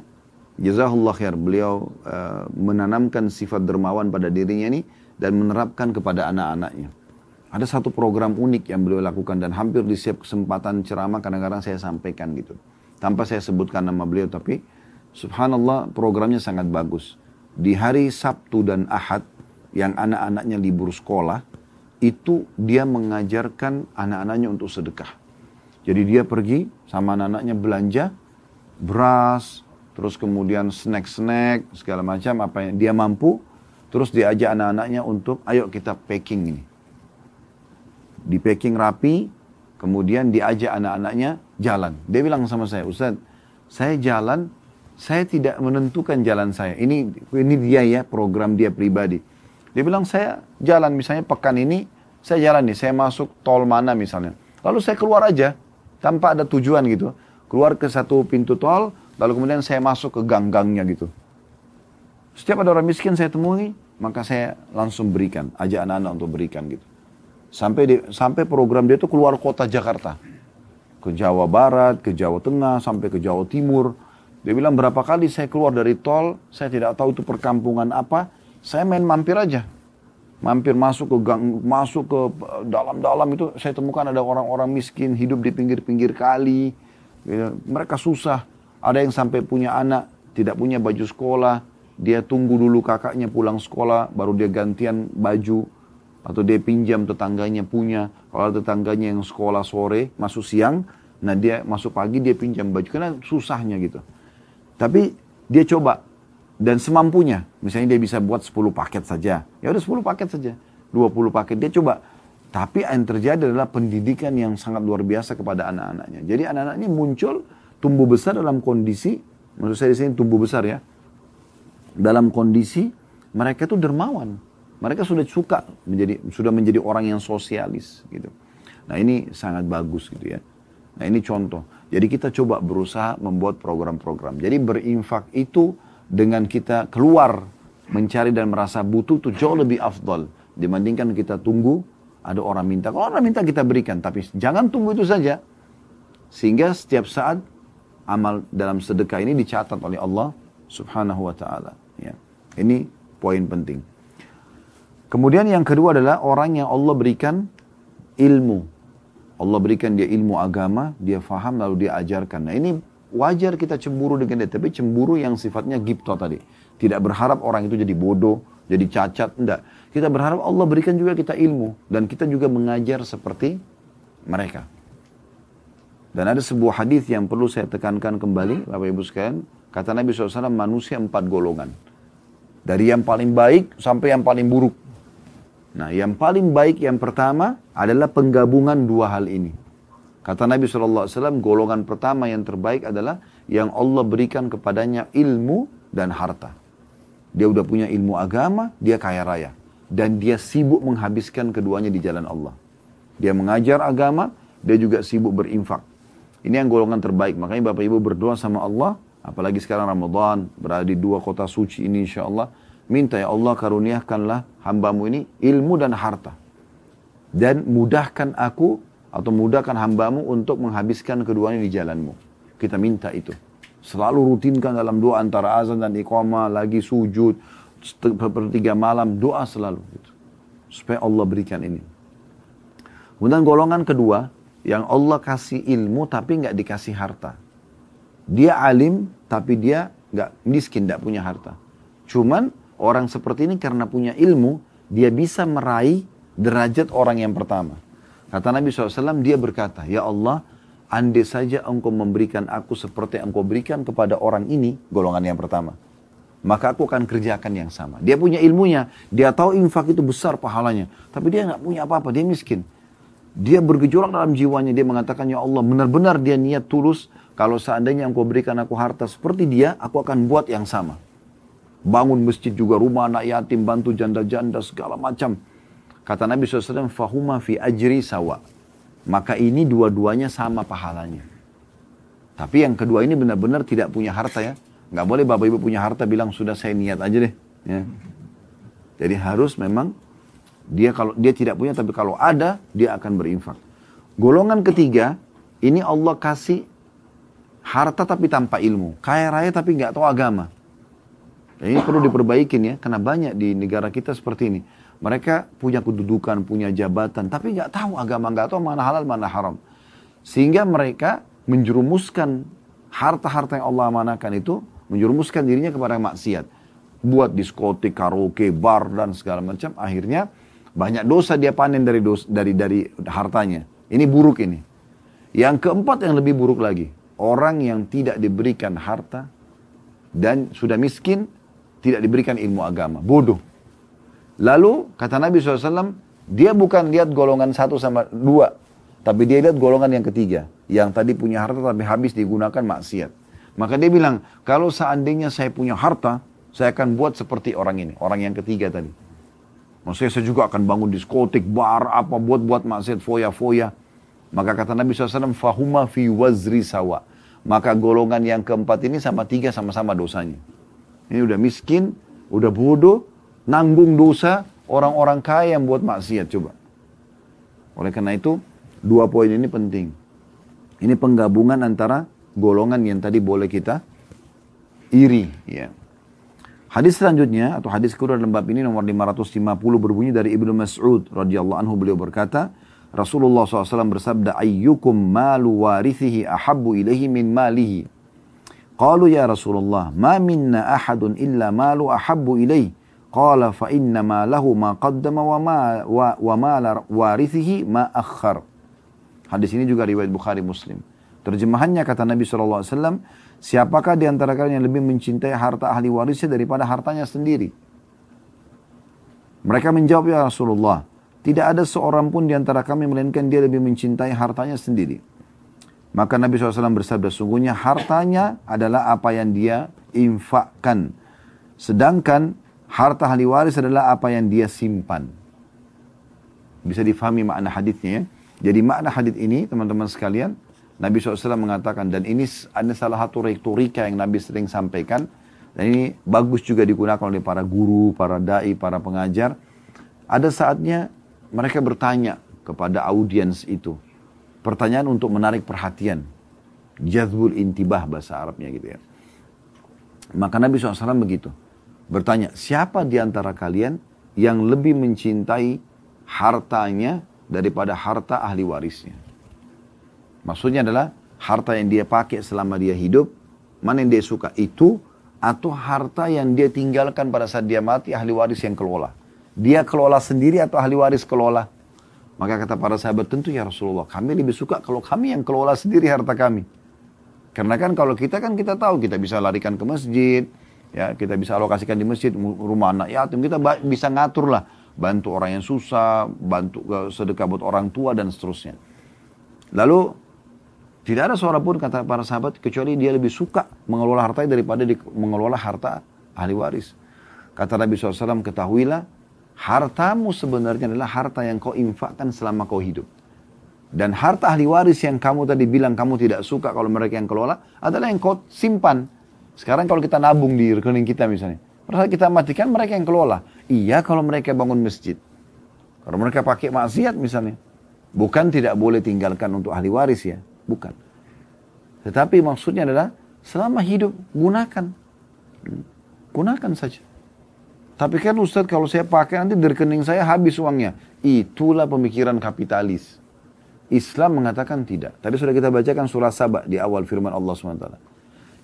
Jazahullah khair, beliau uh, menanamkan sifat dermawan pada dirinya ini dan menerapkan kepada anak-anaknya. Ada satu program unik yang beliau lakukan dan hampir di setiap kesempatan ceramah kadang-kadang saya sampaikan gitu. Tanpa saya sebutkan nama beliau tapi subhanallah programnya sangat bagus. Di hari Sabtu dan Ahad yang anak-anaknya libur sekolah itu dia mengajarkan anak-anaknya untuk sedekah. Jadi dia pergi sama anak-anaknya belanja beras, terus kemudian snack-snack segala macam apa yang dia mampu, terus diajak anak-anaknya untuk ayo kita packing ini di packing rapi, kemudian diajak anak-anaknya jalan. Dia bilang sama saya, Ustaz, saya jalan, saya tidak menentukan jalan saya. Ini ini dia ya, program dia pribadi. Dia bilang, saya jalan misalnya pekan ini, saya jalan nih, saya masuk tol mana misalnya. Lalu saya keluar aja, tanpa ada tujuan gitu. Keluar ke satu pintu tol, lalu kemudian saya masuk ke gang-gangnya gitu. Setiap ada orang miskin saya temui, maka saya langsung berikan, ajak anak-anak untuk berikan gitu. Sampai di, sampai program dia itu keluar kota Jakarta. Ke Jawa Barat, ke Jawa Tengah, sampai ke Jawa Timur. Dia bilang berapa kali saya keluar dari tol, saya tidak tahu itu perkampungan apa, saya main mampir aja. Mampir masuk ke gang, masuk ke dalam-dalam itu saya temukan ada orang-orang miskin hidup di pinggir-pinggir kali. Ya, mereka susah. Ada yang sampai punya anak, tidak punya baju sekolah. Dia tunggu dulu kakaknya pulang sekolah, baru dia gantian baju atau dia pinjam tetangganya punya. Kalau tetangganya yang sekolah sore, masuk siang, nah dia masuk pagi dia pinjam baju. Karena susahnya gitu. Tapi dia coba dan semampunya. Misalnya dia bisa buat 10 paket saja. Ya udah 10 paket saja. 20 paket dia coba. Tapi yang terjadi adalah pendidikan yang sangat luar biasa kepada anak-anaknya. Jadi anak-anaknya muncul tumbuh besar dalam kondisi, maksud saya di sini tumbuh besar ya, dalam kondisi mereka itu dermawan. Mereka sudah suka menjadi sudah menjadi orang yang sosialis gitu. Nah ini sangat bagus gitu ya. Nah ini contoh. Jadi kita coba berusaha membuat program-program. Jadi berinfak itu dengan kita keluar mencari dan merasa butuh itu jauh lebih afdal dibandingkan kita tunggu ada orang minta. Kalau orang minta kita berikan, tapi jangan tunggu itu saja. Sehingga setiap saat amal dalam sedekah ini dicatat oleh Allah Subhanahu wa taala, ya. Ini poin penting. Kemudian yang kedua adalah orang yang Allah berikan ilmu. Allah berikan dia ilmu agama, dia faham lalu dia ajarkan. Nah ini wajar kita cemburu dengan dia, tapi cemburu yang sifatnya gipto tadi. Tidak berharap orang itu jadi bodoh, jadi cacat, enggak. Kita berharap Allah berikan juga kita ilmu dan kita juga mengajar seperti mereka. Dan ada sebuah hadis yang perlu saya tekankan kembali, Bapak Ibu sekalian. Kata Nabi SAW, manusia empat golongan. Dari yang paling baik sampai yang paling buruk. Nah, yang paling baik yang pertama adalah penggabungan dua hal ini. Kata Nabi SAW, golongan pertama yang terbaik adalah yang Allah berikan kepadanya ilmu dan harta. Dia udah punya ilmu agama, dia kaya raya. Dan dia sibuk menghabiskan keduanya di jalan Allah. Dia mengajar agama, dia juga sibuk berinfak. Ini yang golongan terbaik. Makanya Bapak Ibu berdoa sama Allah, apalagi sekarang Ramadan, berada di dua kota suci ini insya Allah Minta ya Allah karuniakanlah hambamu ini ilmu dan harta. Dan mudahkan aku atau mudahkan hambamu untuk menghabiskan keduanya di jalanmu. Kita minta itu. Selalu rutinkan dalam doa antara azan dan iqamah, lagi sujud, sepertiga malam, doa selalu. Gitu. Supaya Allah berikan ini. Kemudian golongan kedua, yang Allah kasih ilmu tapi nggak dikasih harta. Dia alim tapi dia nggak miskin, nggak punya harta. Cuman Orang seperti ini karena punya ilmu, dia bisa meraih derajat orang yang pertama. Kata Nabi SAW, dia berkata, Ya Allah, andai saja engkau memberikan aku seperti engkau berikan kepada orang ini, golongan yang pertama. Maka aku akan kerjakan yang sama. Dia punya ilmunya, dia tahu infak itu besar pahalanya. Tapi dia nggak punya apa-apa, dia miskin. Dia bergejolak dalam jiwanya, dia mengatakan, Ya Allah, benar-benar dia niat tulus, kalau seandainya engkau berikan aku harta seperti dia, aku akan buat yang sama. Bangun masjid juga, rumah anak yatim, bantu janda-janda, segala macam. Kata Nabi SAW, Fahuma fi ajri sawa. Maka ini dua-duanya sama pahalanya. Tapi yang kedua ini benar-benar tidak punya harta ya. Nggak boleh bapak ibu punya harta bilang sudah saya niat aja deh. Ya. Jadi harus memang dia kalau dia tidak punya tapi kalau ada dia akan berinfak. Golongan ketiga ini Allah kasih harta tapi tanpa ilmu, kaya raya tapi nggak tahu agama. Ini perlu diperbaikin ya, karena banyak di negara kita seperti ini. Mereka punya kedudukan, punya jabatan, tapi nggak tahu agama, nggak tahu mana halal, mana haram. Sehingga mereka menjerumuskan harta-harta yang Allah amanahkan itu, menjerumuskan dirinya kepada maksiat. Buat diskotik, karaoke, bar, dan segala macam. Akhirnya banyak dosa dia panen dari dosa, dari dari hartanya. Ini buruk ini. Yang keempat yang lebih buruk lagi. Orang yang tidak diberikan harta dan sudah miskin, tidak diberikan ilmu agama. Bodoh. Lalu kata Nabi SAW, dia bukan lihat golongan satu sama dua, tapi dia lihat golongan yang ketiga, yang tadi punya harta tapi habis digunakan maksiat. Maka dia bilang, kalau seandainya saya punya harta, saya akan buat seperti orang ini, orang yang ketiga tadi. Maksudnya saya juga akan bangun diskotik, bar, apa, buat-buat maksiat, foya-foya. Maka kata Nabi SAW, fahuma fi wazri sawa. Maka golongan yang keempat ini sama tiga sama-sama dosanya. Ini udah miskin, udah bodoh, nanggung dosa orang-orang kaya yang buat maksiat coba. Oleh karena itu, dua poin ini penting. Ini penggabungan antara golongan yang tadi boleh kita iri. Ya. Hadis selanjutnya atau hadis kedua dalam bab ini nomor 550 berbunyi dari Ibnu Mas'ud radhiyallahu anhu beliau berkata, Rasulullah SAW bersabda, ayyukum malu warithihi ahabbu ilaihi min malihi. Qalu ya Rasulullah, ma minna ahadun illa malu ahabbu ilaihi. Qala fa inna ma lahu ma qaddama wa ma wa, wa ma warithihi ma akhar. Hadis ini juga riwayat Bukhari Muslim. Terjemahannya kata Nabi SAW, siapakah di antara kalian yang lebih mencintai harta ahli warisnya daripada hartanya sendiri? Mereka menjawab, ya Rasulullah, tidak ada seorang pun di antara kami melainkan dia lebih mencintai hartanya sendiri. Maka Nabi SAW bersabda, sungguhnya hartanya adalah apa yang dia infakkan. Sedangkan harta ahli waris adalah apa yang dia simpan. Bisa difahami makna hadisnya ya. Jadi makna hadis ini teman-teman sekalian, Nabi SAW mengatakan dan ini ada salah satu retorika yang Nabi sering sampaikan dan ini bagus juga digunakan oleh para guru, para dai, para pengajar. Ada saatnya mereka bertanya kepada audiens itu. Pertanyaan untuk menarik perhatian. Jazbul intibah bahasa Arabnya gitu ya. Maka Nabi SAW begitu bertanya, siapa di antara kalian yang lebih mencintai hartanya daripada harta ahli warisnya? Maksudnya adalah harta yang dia pakai selama dia hidup, mana yang dia suka itu atau harta yang dia tinggalkan pada saat dia mati ahli waris yang kelola. Dia kelola sendiri atau ahli waris kelola? Maka kata para sahabat tentu ya Rasulullah kami lebih suka kalau kami yang kelola sendiri harta kami. Karena kan kalau kita kan kita tahu kita bisa larikan ke masjid, Ya, kita bisa alokasikan di masjid, rumah anak yatim, kita bisa ngatur lah. Bantu orang yang susah, bantu sedekah buat orang tua dan seterusnya. Lalu tidak ada seorang pun kata para sahabat kecuali dia lebih suka mengelola hartanya daripada di, mengelola harta ahli waris. Kata Nabi SAW, ketahuilah hartamu sebenarnya adalah harta yang kau infakkan selama kau hidup. Dan harta ahli waris yang kamu tadi bilang kamu tidak suka kalau mereka yang kelola adalah yang kau simpan sekarang kalau kita nabung di rekening kita misalnya, pada kita matikan mereka yang kelola. Iya kalau mereka bangun masjid. Kalau mereka pakai maksiat misalnya. Bukan tidak boleh tinggalkan untuk ahli waris ya. Bukan. Tetapi maksudnya adalah selama hidup gunakan. Gunakan saja. Tapi kan Ustadz kalau saya pakai nanti di rekening saya habis uangnya. Itulah pemikiran kapitalis. Islam mengatakan tidak. Tadi sudah kita bacakan surah Sabah di awal firman Allah SWT.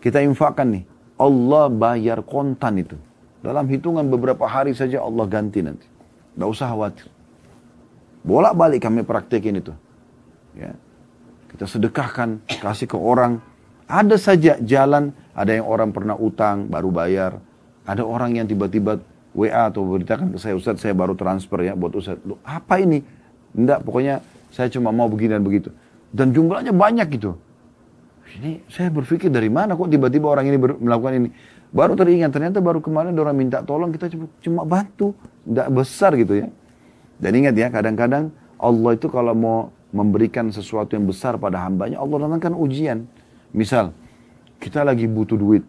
Kita infakkan nih. Allah bayar kontan itu. Dalam hitungan beberapa hari saja Allah ganti nanti. Tidak usah khawatir. Bolak-balik kami praktekin itu. Ya. Kita sedekahkan, kasih ke orang. Ada saja jalan, ada yang orang pernah utang, baru bayar. Ada orang yang tiba-tiba WA atau beritakan ke saya, Ustaz saya baru transfer ya buat Ustaz. Loh, apa ini? Enggak, pokoknya saya cuma mau begini dan begitu. Dan jumlahnya banyak gitu. Ini saya berpikir dari mana kok tiba-tiba orang ini melakukan ini. Baru teringat, ternyata baru kemarin orang minta tolong, kita cuma, cuma bantu. Enggak besar gitu ya. Dan ingat ya, kadang-kadang Allah itu kalau mau memberikan sesuatu yang besar pada hambanya, Allah datangkan ujian. Misal, kita lagi butuh duit,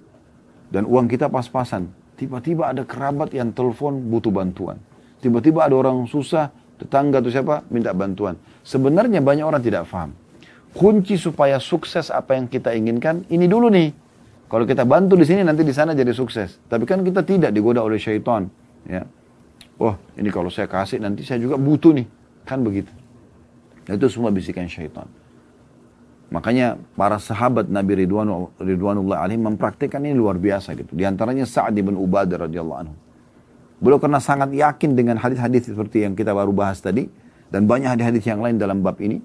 dan uang kita pas-pasan. Tiba-tiba ada kerabat yang telepon butuh bantuan. Tiba-tiba ada orang susah, tetangga atau siapa minta bantuan. Sebenarnya banyak orang tidak paham. Kunci supaya sukses apa yang kita inginkan, ini dulu nih. Kalau kita bantu di sini, nanti di sana jadi sukses. Tapi kan kita tidak digoda oleh syaitan. Ya. Wah, ini kalau saya kasih, nanti saya juga butuh nih. Kan begitu. Itu semua bisikan syaitan. Makanya para sahabat Nabi Ridwan, Ridwanullah alaih mempraktikkan ini luar biasa gitu. Di antaranya Sa'ad bin Ubadah radhiyallahu anhu. Beliau karena sangat yakin dengan hadis-hadis seperti yang kita baru bahas tadi dan banyak hadis-hadis yang lain dalam bab ini.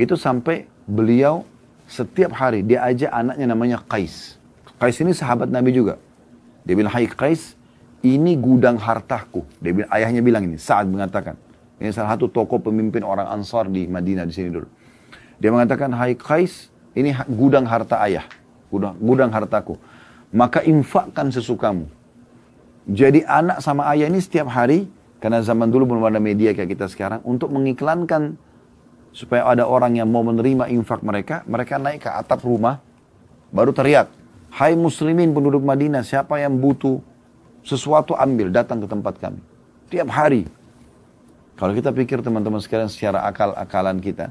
Itu sampai beliau setiap hari dia ajak anaknya namanya Qais. Qais ini sahabat Nabi juga. Dia bilang, "Hai Qais, ini gudang hartaku." Dia bilang, ayahnya bilang ini, Sa'ad mengatakan. Ini salah satu tokoh pemimpin orang Ansar di Madinah di sini dulu. Dia mengatakan, hai Qais, ini gudang harta ayah. Gudang, gudang hartaku. Maka infakkan sesukamu. Jadi anak sama ayah ini setiap hari, karena zaman dulu belum ada media kayak kita sekarang, untuk mengiklankan supaya ada orang yang mau menerima infak mereka, mereka naik ke atap rumah, baru teriak, Hai muslimin penduduk Madinah, siapa yang butuh sesuatu ambil, datang ke tempat kami. Tiap hari. Kalau kita pikir teman-teman sekalian secara akal-akalan kita,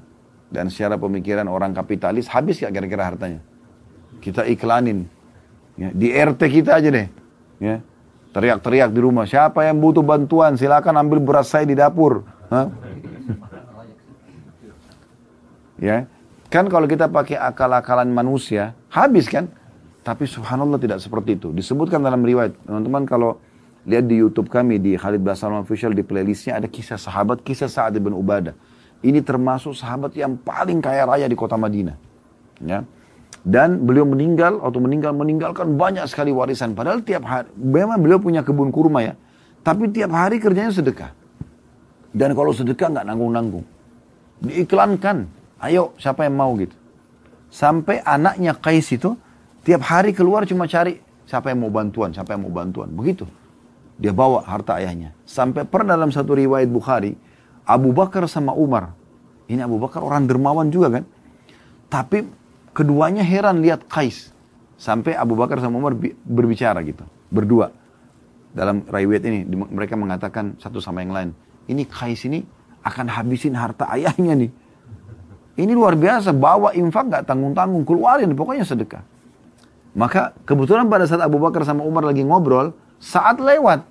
dan secara pemikiran orang kapitalis habis gak kira-kira hartanya? Kita iklanin. Ya, di RT kita aja deh. Ya, teriak-teriak di rumah. Siapa yang butuh bantuan silakan ambil beras saya di dapur. Hah? Ya, kan kalau kita pakai akal-akalan manusia habis kan? Tapi subhanallah tidak seperti itu. Disebutkan dalam riwayat. Teman-teman kalau lihat di YouTube kami di Khalid Basalam Official di playlistnya ada kisah sahabat, kisah Sa'ad bin Ubadah. Ini termasuk sahabat yang paling kaya raya di kota Madinah. Ya. Dan beliau meninggal atau meninggal meninggalkan banyak sekali warisan. Padahal tiap hari, memang beliau punya kebun kurma ya. Tapi tiap hari kerjanya sedekah. Dan kalau sedekah nggak nanggung-nanggung. Diiklankan. Ayo siapa yang mau gitu. Sampai anaknya Kais itu tiap hari keluar cuma cari siapa yang mau bantuan, siapa yang mau bantuan. Begitu. Dia bawa harta ayahnya. Sampai pernah dalam satu riwayat Bukhari, Abu Bakar sama Umar. Ini Abu Bakar orang dermawan juga kan. Tapi keduanya heran lihat Qais. Sampai Abu Bakar sama Umar berbicara gitu. Berdua. Dalam riwayat ini mereka mengatakan satu sama yang lain. Ini Qais ini akan habisin harta ayahnya nih. Ini luar biasa. Bawa infak gak tanggung-tanggung. Keluarin pokoknya sedekah. Maka kebetulan pada saat Abu Bakar sama Umar lagi ngobrol. Saat lewat.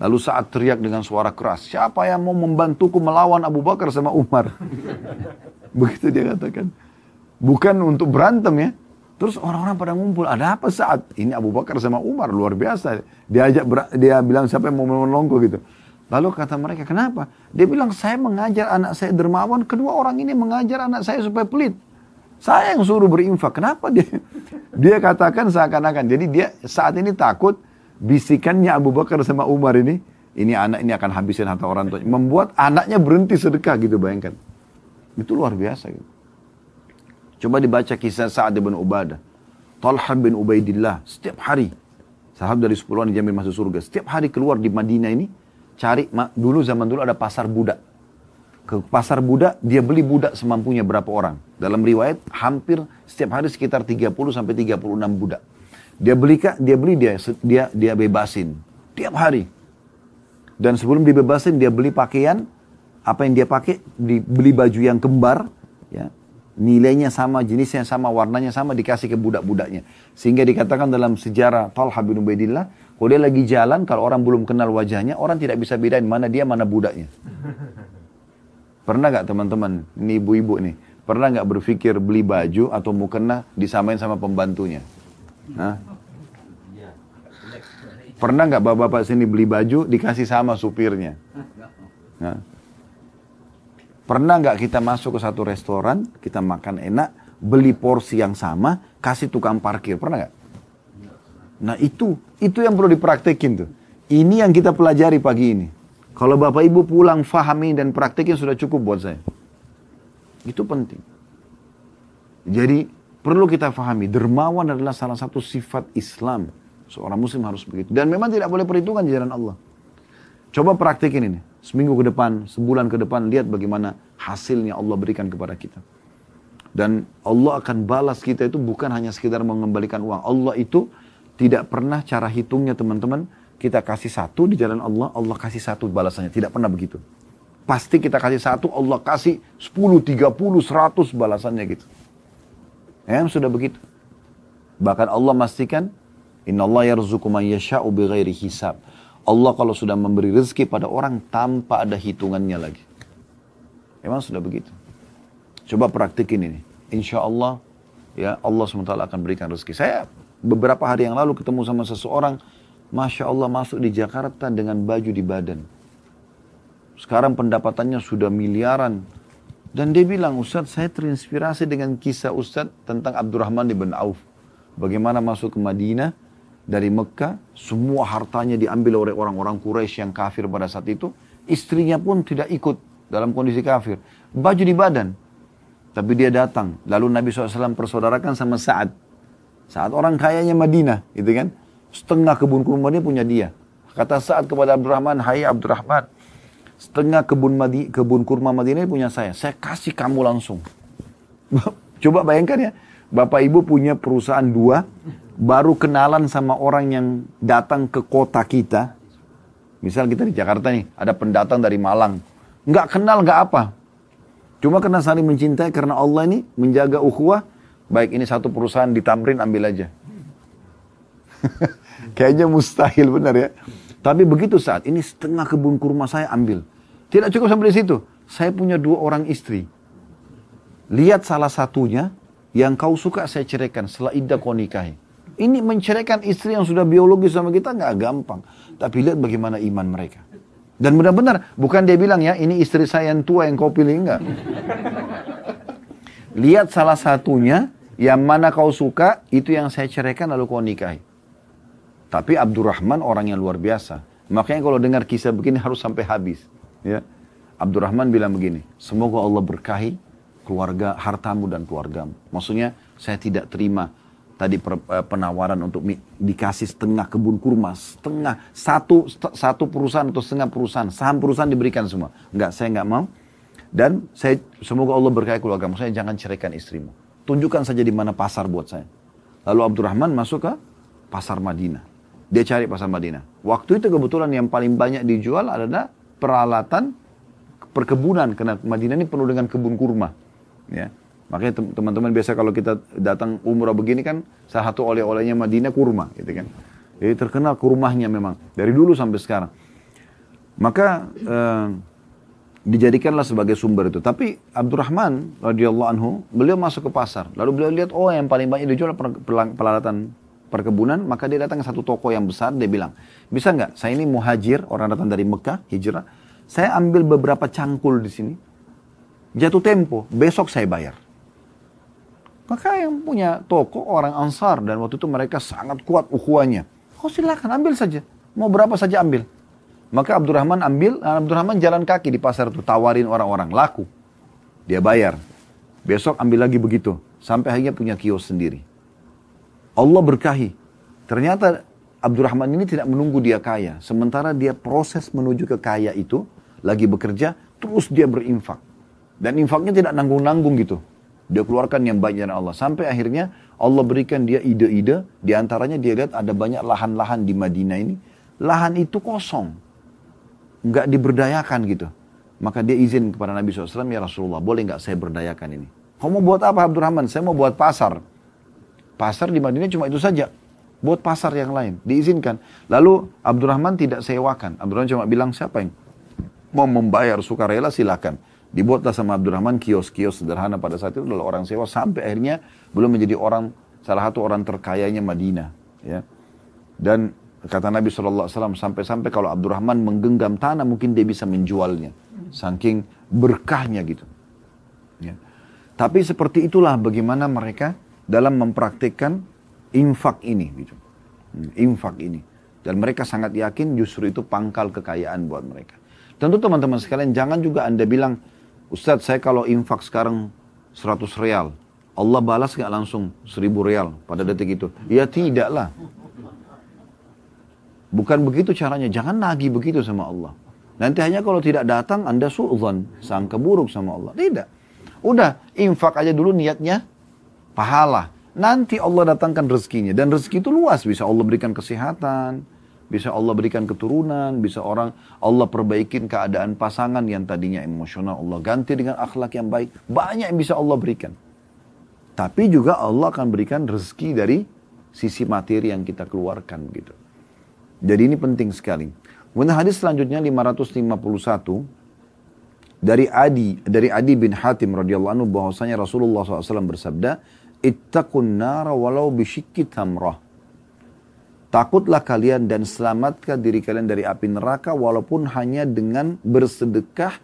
Lalu saat teriak dengan suara keras, siapa yang mau membantuku melawan Abu Bakar sama Umar? Begitu dia katakan. Bukan untuk berantem ya. Terus orang-orang pada ngumpul, ada apa saat? Ini Abu Bakar sama Umar, luar biasa. Dia ajak, dia bilang siapa yang mau menolongku gitu. Lalu kata mereka, kenapa? Dia bilang, saya mengajar anak saya dermawan, kedua orang ini mengajar anak saya supaya pelit. Saya yang suruh berinfak, kenapa dia? Dia katakan seakan-akan, jadi dia saat ini takut bisikannya Abu Bakar sama Umar ini, ini anak ini akan habisin harta orang tua. Membuat anaknya berhenti sedekah gitu bayangkan. Itu luar biasa gitu. Coba dibaca kisah Sa'ad bin Ubadah. Talha bin Ubaidillah setiap hari. Sahabat dari sepuluhan dijamin masuk surga. Setiap hari keluar di Madinah ini. Cari, dulu zaman dulu ada pasar budak. Ke pasar budak, dia beli budak semampunya berapa orang. Dalam riwayat, hampir setiap hari sekitar 30 sampai 36 budak. Dia beli kak, dia beli dia dia dia bebasin. Tiap hari. Dan sebelum dibebasin dia beli pakaian. Apa yang dia pakai dibeli baju yang kembar ya. Nilainya sama jenisnya sama warnanya sama dikasih ke budak-budaknya. Sehingga dikatakan dalam sejarah Talha bin Ubaidillah kalau dia lagi jalan kalau orang belum kenal wajahnya orang tidak bisa bedain mana dia mana budaknya. Pernah nggak teman-teman ini ibu-ibu nih pernah nggak berpikir beli baju atau mau kena disamain sama pembantunya Nah. Pernah nggak bapak-bapak sini beli baju dikasih sama supirnya? Nah. Pernah nggak kita masuk ke satu restoran, kita makan enak, beli porsi yang sama, kasih tukang parkir, pernah nggak? Nah itu, itu yang perlu dipraktekin tuh. Ini yang kita pelajari pagi ini. Kalau bapak ibu pulang fahami dan praktekin sudah cukup buat saya. Itu penting. Jadi perlu kita fahami, dermawan adalah salah satu sifat Islam. Seorang muslim harus begitu. Dan memang tidak boleh perhitungan di jalan Allah. Coba praktekin ini. Seminggu ke depan, sebulan ke depan, lihat bagaimana hasilnya Allah berikan kepada kita. Dan Allah akan balas kita itu bukan hanya sekedar mengembalikan uang. Allah itu tidak pernah cara hitungnya teman-teman. Kita kasih satu di jalan Allah, Allah kasih satu balasannya. Tidak pernah begitu. Pasti kita kasih satu, Allah kasih 10, 30, 100 balasannya gitu. Ya, sudah begitu. Bahkan Allah memastikan, Inna Allah yarzuku man yasha'u bighairi hisab. Allah kalau sudah memberi rezeki pada orang tanpa ada hitungannya lagi. Memang sudah begitu. Coba praktikin ini. Insya Allah, ya Allah SWT akan berikan rezeki. Saya beberapa hari yang lalu ketemu sama seseorang, Masya Allah masuk di Jakarta dengan baju di badan. Sekarang pendapatannya sudah miliaran. Dan dia bilang, Ustadz saya terinspirasi dengan kisah Ustadz tentang Abdurrahman ibn Auf. Bagaimana masuk ke Madinah, dari Mekah, semua hartanya diambil oleh orang-orang Quraisy yang kafir pada saat itu. Istrinya pun tidak ikut dalam kondisi kafir. Baju di badan. Tapi dia datang. Lalu Nabi SAW persaudarakan sama Sa'ad. Saat orang kayanya Madinah, gitu kan. Setengah kebun kurma dia punya dia. Kata Sa'ad kepada Abdurrahman, Hai Abdurrahman, setengah kebun Madi, kebun kurma Madinah punya saya. Saya kasih kamu langsung. Coba bayangkan ya, Bapak Ibu punya perusahaan dua, baru kenalan sama orang yang datang ke kota kita. Misal kita di Jakarta nih, ada pendatang dari Malang. Nggak kenal, nggak apa. Cuma karena saling mencintai, karena Allah ini menjaga ukhuwah. Baik ini satu perusahaan di Tamrin, ambil aja. Kayaknya mustahil benar ya. Tapi begitu saat ini setengah kebun kurma saya ambil. Tidak cukup sampai di situ. Saya punya dua orang istri. Lihat salah satunya, yang kau suka saya ceraikan setelah iddah kau nikahi. Ini menceraikan istri yang sudah biologis sama kita nggak gampang. Tapi lihat bagaimana iman mereka. Dan benar-benar, bukan dia bilang ya, ini istri saya yang tua yang kau pilih, enggak. Lihat salah satunya, yang mana kau suka, itu yang saya ceraikan lalu kau nikahi. Tapi Abdurrahman orang yang luar biasa. Makanya kalau dengar kisah begini harus sampai habis. Ya. Abdurrahman bilang begini, semoga Allah berkahi keluarga, hartamu dan keluargamu. Maksudnya saya tidak terima tadi uh, penawaran untuk dikasih setengah kebun kurma, setengah satu satu perusahaan atau setengah perusahaan, saham perusahaan diberikan semua. Enggak, saya enggak mau. Dan saya semoga Allah berkahi keluargamu. Saya jangan ceraikan istrimu. Tunjukkan saja di mana pasar buat saya. Lalu Abdurrahman masuk ke pasar Madinah. Dia cari pasar Madinah. Waktu itu kebetulan yang paling banyak dijual adalah peralatan perkebunan karena Madinah ini penuh dengan kebun kurma. Ya. Makanya teman-teman biasa kalau kita datang umrah begini kan salah satu oleh-olehnya Madinah kurma gitu kan. Jadi terkenal kurmahnya memang dari dulu sampai sekarang. Maka eh, dijadikanlah sebagai sumber itu. Tapi Abdurrahman radhiyallahu anhu beliau masuk ke pasar. Lalu beliau lihat oh yang paling banyak dijual peralatan perkebunan, maka dia datang ke satu toko yang besar, dia bilang, bisa nggak? Saya ini muhajir, orang datang dari Mekah, hijrah. Saya ambil beberapa cangkul di sini, Jatuh tempo, besok saya bayar. Maka yang punya toko orang Ansar dan waktu itu mereka sangat kuat ukhuwanya. Oh silakan ambil saja. Mau berapa saja ambil. Maka Abdurrahman ambil, Abdurrahman jalan kaki di pasar itu tawarin orang-orang laku. Dia bayar. Besok ambil lagi begitu. Sampai akhirnya punya kios sendiri. Allah berkahi. Ternyata Abdurrahman ini tidak menunggu dia kaya. Sementara dia proses menuju ke kaya itu, lagi bekerja, terus dia berinfak. Dan infaknya tidak nanggung-nanggung gitu. Dia keluarkan yang banyak dari Allah. Sampai akhirnya Allah berikan dia ide-ide. Di antaranya dia lihat ada banyak lahan-lahan di Madinah ini. Lahan itu kosong. Nggak diberdayakan gitu. Maka dia izin kepada Nabi SAW, ya Rasulullah, boleh nggak saya berdayakan ini? Kamu buat apa Abdurrahman? Saya mau buat pasar. Pasar di Madinah cuma itu saja. Buat pasar yang lain. Diizinkan. Lalu Abdurrahman tidak sewakan. Abdurrahman cuma bilang, siapa yang mau membayar sukarela silakan. Dibuatlah sama Abdurrahman kios-kios sederhana pada saat itu adalah orang sewa sampai akhirnya belum menjadi orang salah satu orang terkayanya Madinah. Ya. Dan Kata Nabi SAW, sampai-sampai kalau Abdurrahman menggenggam tanah, mungkin dia bisa menjualnya. Saking berkahnya gitu. Ya. Tapi seperti itulah bagaimana mereka dalam mempraktikkan infak ini. Gitu. Hmm, infak ini. Dan mereka sangat yakin justru itu pangkal kekayaan buat mereka. Tentu teman-teman sekalian, jangan juga Anda bilang, Ustadz saya kalau infak sekarang 100 real, Allah balas nggak langsung 1000 real pada detik itu? Ya tidaklah. Bukan begitu caranya. Jangan nagih begitu sama Allah. Nanti hanya kalau tidak datang Anda su'zan, sangka buruk sama Allah. Tidak. Udah, infak aja dulu niatnya pahala. Nanti Allah datangkan rezekinya. Dan rezeki itu luas. Bisa Allah berikan kesehatan, bisa Allah berikan keturunan, bisa orang Allah perbaikin keadaan pasangan yang tadinya emosional. Allah ganti dengan akhlak yang baik. Banyak yang bisa Allah berikan. Tapi juga Allah akan berikan rezeki dari sisi materi yang kita keluarkan gitu. Jadi ini penting sekali. Kemudian hadis selanjutnya 551 dari Adi dari Adi bin Hatim radhiyallahu anhu bahwasanya Rasulullah SAW bersabda, "Ittaqun nara walau bisyikki tamrah." Takutlah kalian dan selamatkan diri kalian dari api neraka walaupun hanya dengan bersedekah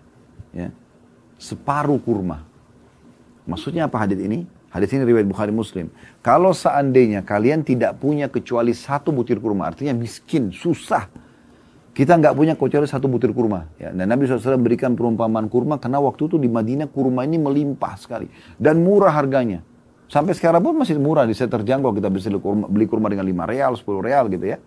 ya, separuh kurma. Maksudnya apa hadis ini? Hadis ini riwayat Bukhari Muslim. Kalau seandainya kalian tidak punya kecuali satu butir kurma, artinya miskin, susah. Kita nggak punya kecuali satu butir kurma. Ya, dan Nabi SAW berikan perumpamaan kurma karena waktu itu di Madinah kurma ini melimpah sekali. Dan murah harganya. Sampai sekarang pun masih murah, bisa terjangkau kita bisa beli kurma, dengan 5 real, 10 real gitu ya.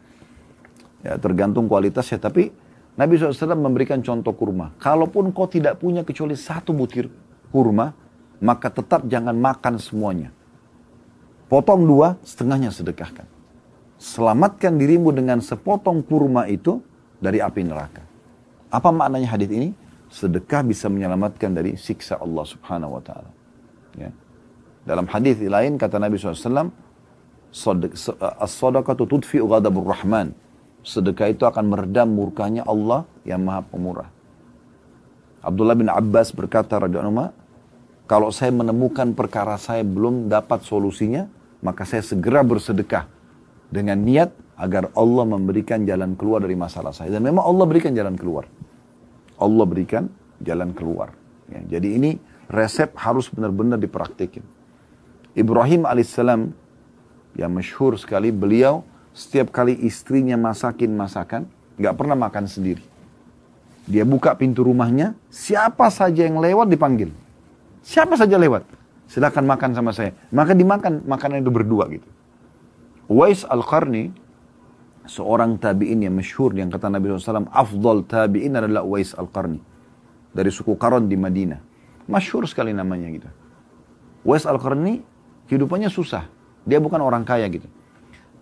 Ya tergantung kualitasnya. Tapi Nabi SAW memberikan contoh kurma. Kalaupun kau tidak punya kecuali satu butir kurma, maka tetap jangan makan semuanya. Potong dua, setengahnya sedekahkan. Selamatkan dirimu dengan sepotong kurma itu dari api neraka. Apa maknanya hadis ini? Sedekah bisa menyelamatkan dari siksa Allah subhanahu wa ta'ala. Ya. Dalam hadis lain kata Nabi SAW, As-sadaqatu tudfi'u ghadabur rahman. Sedekah itu akan meredam murkanya Allah yang maha pemurah. Abdullah bin Abbas berkata radhiyallahu kalau saya menemukan perkara saya belum dapat solusinya, maka saya segera bersedekah dengan niat agar Allah memberikan jalan keluar dari masalah saya. Dan memang Allah berikan jalan keluar. Allah berikan jalan keluar. Ya, jadi ini resep harus benar-benar dipraktikin. Ibrahim alaihissalam yang masyhur sekali, beliau setiap kali istrinya masakin masakan, nggak pernah makan sendiri. Dia buka pintu rumahnya, siapa saja yang lewat dipanggil. Siapa saja lewat. Silakan makan sama saya. Maka dimakan makanan itu berdua gitu. Wais Al-Qarni, seorang tabi'in yang masyhur yang kata Nabi SAW, afdal tabi'in adalah Wais Al-Qarni. Dari suku Karon di Madinah. Masyhur sekali namanya gitu. Wais Al-Qarni hidupannya susah. Dia bukan orang kaya gitu.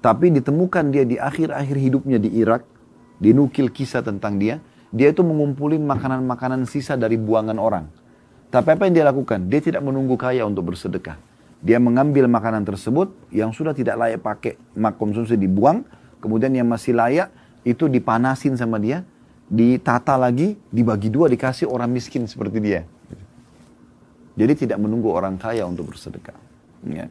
Tapi ditemukan dia di akhir-akhir hidupnya di Irak, dinukil kisah tentang dia, dia itu mengumpulin makanan-makanan sisa dari buangan orang tapi apa yang dia lakukan? Dia tidak menunggu kaya untuk bersedekah. Dia mengambil makanan tersebut yang sudah tidak layak pakai konsumsi dibuang, kemudian yang masih layak itu dipanasin sama dia, ditata lagi, dibagi dua dikasih orang miskin seperti dia. Jadi tidak menunggu orang kaya untuk bersedekah. Ya.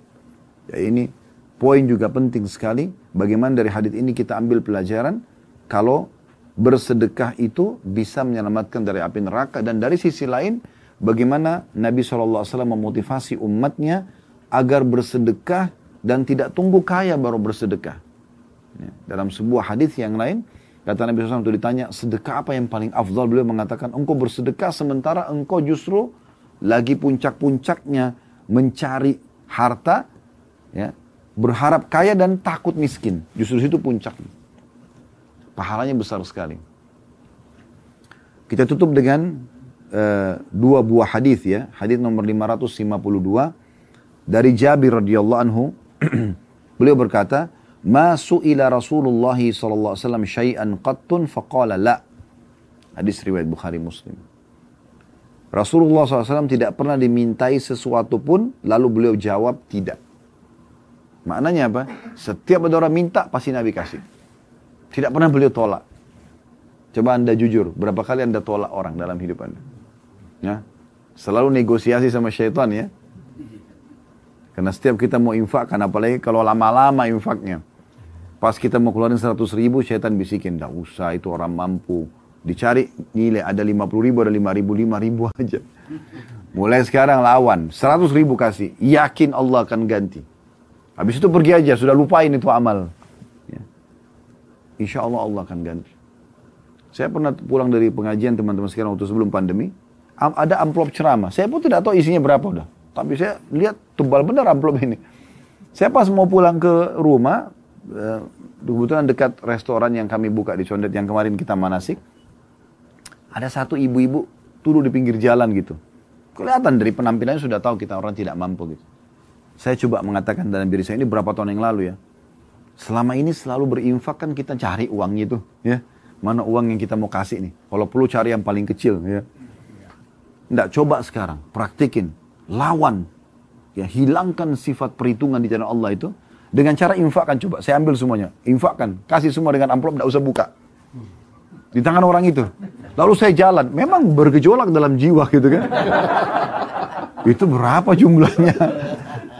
ya ini poin juga penting sekali. Bagaimana dari hadis ini kita ambil pelajaran kalau bersedekah itu bisa menyelamatkan dari api neraka dan dari sisi lain bagaimana Nabi SAW memotivasi umatnya agar bersedekah dan tidak tunggu kaya baru bersedekah. Ya, dalam sebuah hadis yang lain, kata Nabi SAW itu ditanya, sedekah apa yang paling afdal? Beliau mengatakan, engkau bersedekah sementara engkau justru lagi puncak-puncaknya mencari harta, ya, berharap kaya dan takut miskin. Justru itu puncaknya. Pahalanya besar sekali. Kita tutup dengan uh, dua buah hadis ya. Hadis nomor 552 dari Jabir radhiyallahu anhu beliau berkata, "Ma su'ila Rasulullah sallallahu alaihi wasallam syai'an qattun faqala la." Hadis riwayat Bukhari Muslim. Rasulullah SAW tidak pernah dimintai sesuatu pun, lalu beliau jawab tidak. Maknanya apa? Setiap ada orang minta, pasti Nabi kasih. Tidak pernah beliau tolak. Coba anda jujur, berapa kali anda tolak orang dalam hidup anda? Ya. Selalu negosiasi sama syaitan ya. Karena setiap kita mau infak, kan apalagi kalau lama-lama infaknya. Pas kita mau keluarin 100 ribu, syaitan bisikin, tidak usah itu orang mampu. Dicari nilai ada 50 ribu, ada 5 ribu, 5 ribu aja. Mulai sekarang lawan, 100 ribu kasih, yakin Allah akan ganti. Habis itu pergi aja, sudah lupain itu amal. Ya. Insya Allah Allah akan ganti. Saya pernah pulang dari pengajian teman-teman sekarang waktu sebelum pandemi, ada amplop ceramah. Saya pun tidak tahu isinya berapa udah. Tapi saya lihat tebal benar amplop ini. Saya pas mau pulang ke rumah, Eh, kebetulan dekat restoran yang kami buka di Condet yang kemarin kita manasik, ada satu ibu-ibu turun di pinggir jalan gitu. Kelihatan dari penampilannya sudah tahu kita orang tidak mampu gitu. Saya coba mengatakan dalam diri saya ini berapa tahun yang lalu ya. Selama ini selalu berinfak kan kita cari uangnya itu ya. Mana uang yang kita mau kasih nih. Kalau perlu cari yang paling kecil ya. Tidak coba sekarang, praktikin. Lawan. Ya, hilangkan sifat perhitungan di jalan Allah itu dengan cara infakkan coba, saya ambil semuanya. Infakkan, kasih semua dengan amplop, tidak usah buka. Di tangan orang itu. Lalu saya jalan, memang bergejolak dalam jiwa gitu kan. itu berapa jumlahnya?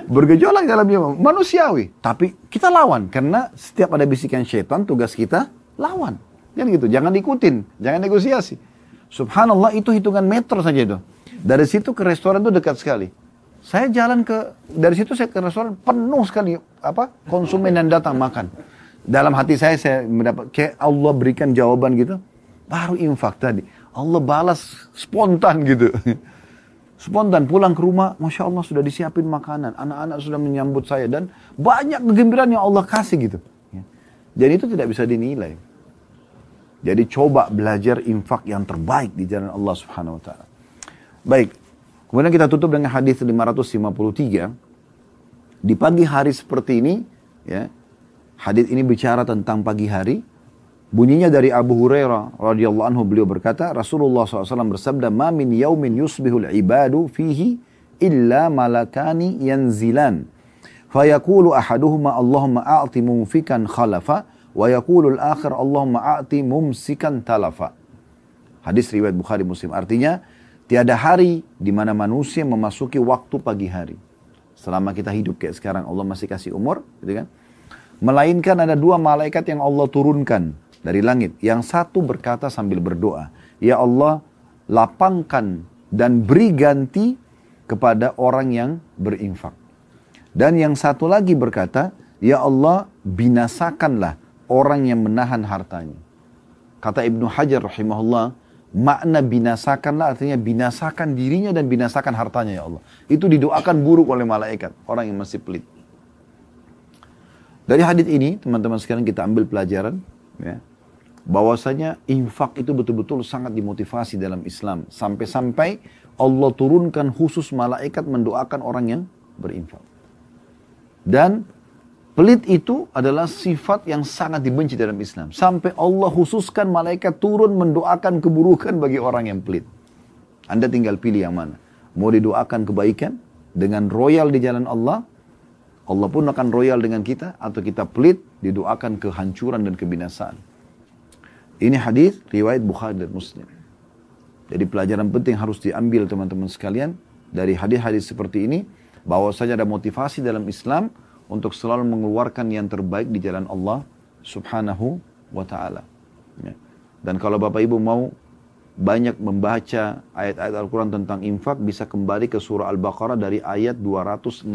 Bergejolak dalam jiwa, manusiawi. Tapi kita lawan, karena setiap ada bisikan syaitan, tugas kita lawan. Kan gitu, jangan ikutin, jangan negosiasi. Subhanallah itu hitungan meter saja itu. Dari situ ke restoran itu dekat sekali. Saya jalan ke dari situ saya ke restoran penuh sekali apa konsumen yang datang makan. Dalam hati saya saya mendapat kayak Allah berikan jawaban gitu. Baru infak tadi. Allah balas spontan gitu. Spontan pulang ke rumah, Masya Allah sudah disiapin makanan. Anak-anak sudah menyambut saya. Dan banyak kegembiraan yang Allah kasih gitu. Dan itu tidak bisa dinilai. Jadi coba belajar infak yang terbaik di jalan Allah subhanahu wa ta'ala. Baik, Kemudian kita tutup dengan hadis 553. Di pagi hari seperti ini, ya, hadis ini bicara tentang pagi hari. Bunyinya dari Abu Hurairah radhiyallahu anhu beliau berkata, Rasulullah SAW bersabda, "Ma min yaumin yusbihul ibadu fihi illa malakani yanzilan." Fayaqulu ahaduhuma Allahumma a'ti mumfikan khalafa wa yaqulu al-akhir Allahumma a'ti mumsikan talafa. Hadis riwayat Bukhari Muslim. Artinya, Tiada hari di mana manusia memasuki waktu pagi hari. Selama kita hidup kayak sekarang Allah masih kasih umur, gitu kan? Melainkan ada dua malaikat yang Allah turunkan dari langit. Yang satu berkata sambil berdoa, Ya Allah, lapangkan dan beri ganti kepada orang yang berinfak. Dan yang satu lagi berkata, Ya Allah, binasakanlah orang yang menahan hartanya. Kata Ibnu Hajar rahimahullah, Makna binasakanlah artinya binasakan dirinya dan binasakan hartanya ya Allah. Itu didoakan buruk oleh malaikat, orang yang masih pelit. Dari hadis ini, teman-teman sekarang kita ambil pelajaran, ya, bahwasanya infak itu betul-betul sangat dimotivasi dalam Islam. Sampai-sampai Allah turunkan khusus malaikat mendoakan orang yang berinfak. Dan Pelit itu adalah sifat yang sangat dibenci dalam Islam. Sampai Allah khususkan malaikat turun mendoakan keburukan bagi orang yang pelit. Anda tinggal pilih yang mana. Mau didoakan kebaikan dengan royal di jalan Allah. Allah pun akan royal dengan kita. Atau kita pelit didoakan kehancuran dan kebinasaan. Ini hadis riwayat Bukhari dan Muslim. Jadi pelajaran penting harus diambil teman-teman sekalian. Dari hadis-hadis seperti ini. Bahwasanya ada motivasi dalam Islam untuk selalu mengeluarkan yang terbaik di jalan Allah subhanahu wa ta'ala. Ya. Dan kalau Bapak Ibu mau banyak membaca ayat-ayat Al-Quran tentang infak, bisa kembali ke surah Al-Baqarah dari ayat 262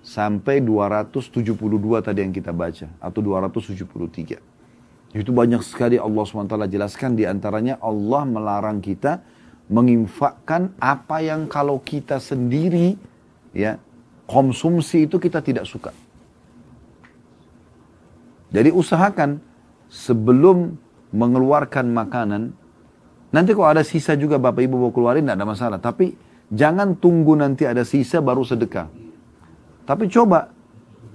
sampai 272 tadi yang kita baca, atau 273. Itu banyak sekali Allah SWT jelaskan di antaranya Allah melarang kita menginfakkan apa yang kalau kita sendiri ya konsumsi itu kita tidak suka. Jadi usahakan sebelum mengeluarkan makanan, nanti kalau ada sisa juga Bapak Ibu mau keluarin tidak ada masalah. Tapi jangan tunggu nanti ada sisa baru sedekah. Tapi coba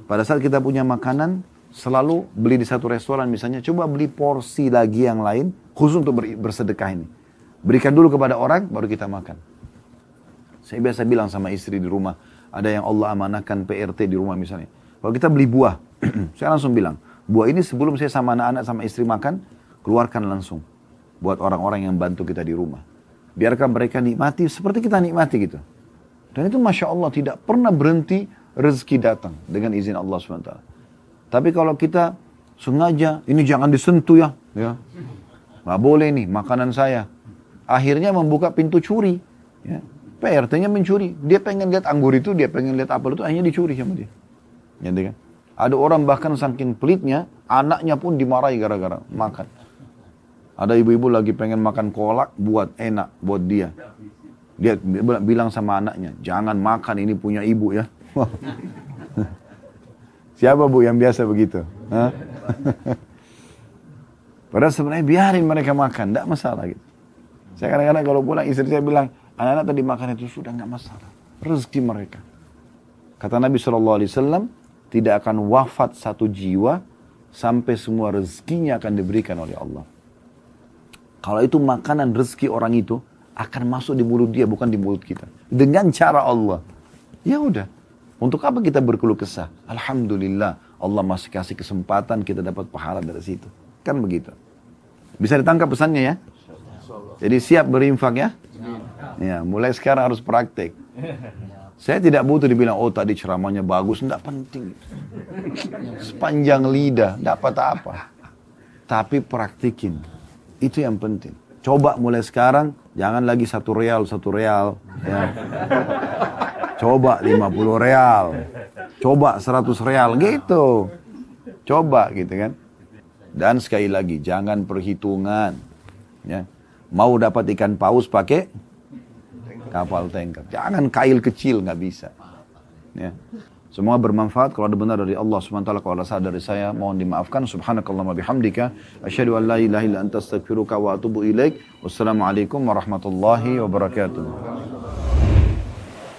pada saat kita punya makanan, selalu beli di satu restoran misalnya, coba beli porsi lagi yang lain khusus untuk bersedekah ini. Berikan dulu kepada orang, baru kita makan. Saya biasa bilang sama istri di rumah, ada yang Allah amanahkan PRT di rumah misalnya. Kalau kita beli buah, saya langsung bilang, buah ini sebelum saya sama anak-anak sama istri makan, keluarkan langsung. Buat orang-orang yang bantu kita di rumah. Biarkan mereka nikmati seperti kita nikmati gitu. Dan itu Masya Allah tidak pernah berhenti rezeki datang dengan izin Allah SWT. Tapi kalau kita sengaja, ini jangan disentuh ya. ya. Nggak boleh nih makanan saya. Akhirnya membuka pintu curi. Ya. PRT-nya mencuri. Dia pengen lihat anggur itu, dia pengen lihat apel itu, akhirnya dicuri sama dia. Gitu kan? Ada orang bahkan saking pelitnya, anaknya pun dimarahi gara-gara makan. Ada ibu-ibu lagi pengen makan kolak, buat enak, buat dia. Dia bilang sama anaknya, jangan makan ini punya ibu ya. Siapa bu yang biasa begitu? Padahal sebenarnya biarin mereka makan, tidak masalah gitu. Saya kadang-kadang kalau pulang istri saya bilang, anak-anak tadi makan itu sudah nggak masalah. Rezeki mereka. Kata Nabi SAW, tidak akan wafat satu jiwa sampai semua rezekinya akan diberikan oleh Allah. Kalau itu makanan rezeki orang itu akan masuk di mulut dia bukan di mulut kita. Dengan cara Allah. Ya udah. Untuk apa kita berkeluh kesah? Alhamdulillah Allah masih kasih kesempatan kita dapat pahala dari situ. Kan begitu. Bisa ditangkap pesannya ya? Jadi siap berinfak ya? Ya, mulai sekarang harus praktek. Saya tidak butuh dibilang, oh tadi ceramahnya bagus, tidak penting. Sepanjang lidah, dapat apa. Tapi praktikin, itu yang penting. Coba mulai sekarang, jangan lagi satu real, satu real. Ya. Coba 50 real, coba 100 real, gitu. Coba gitu kan. Dan sekali lagi, jangan perhitungan. Ya. Mau dapat ikan paus pakai kapal tanker. Jangan kail kecil, nggak bisa. Ya. Semua bermanfaat kalau ada benar dari Allah SWT. Kalau ada salah dari saya, mohon dimaafkan. Subhanakallah bihamdika. Asyadu an la ilaha illa anta astagfiruka wa atubu ilaik. Wassalamualaikum warahmatullahi wabarakatuh.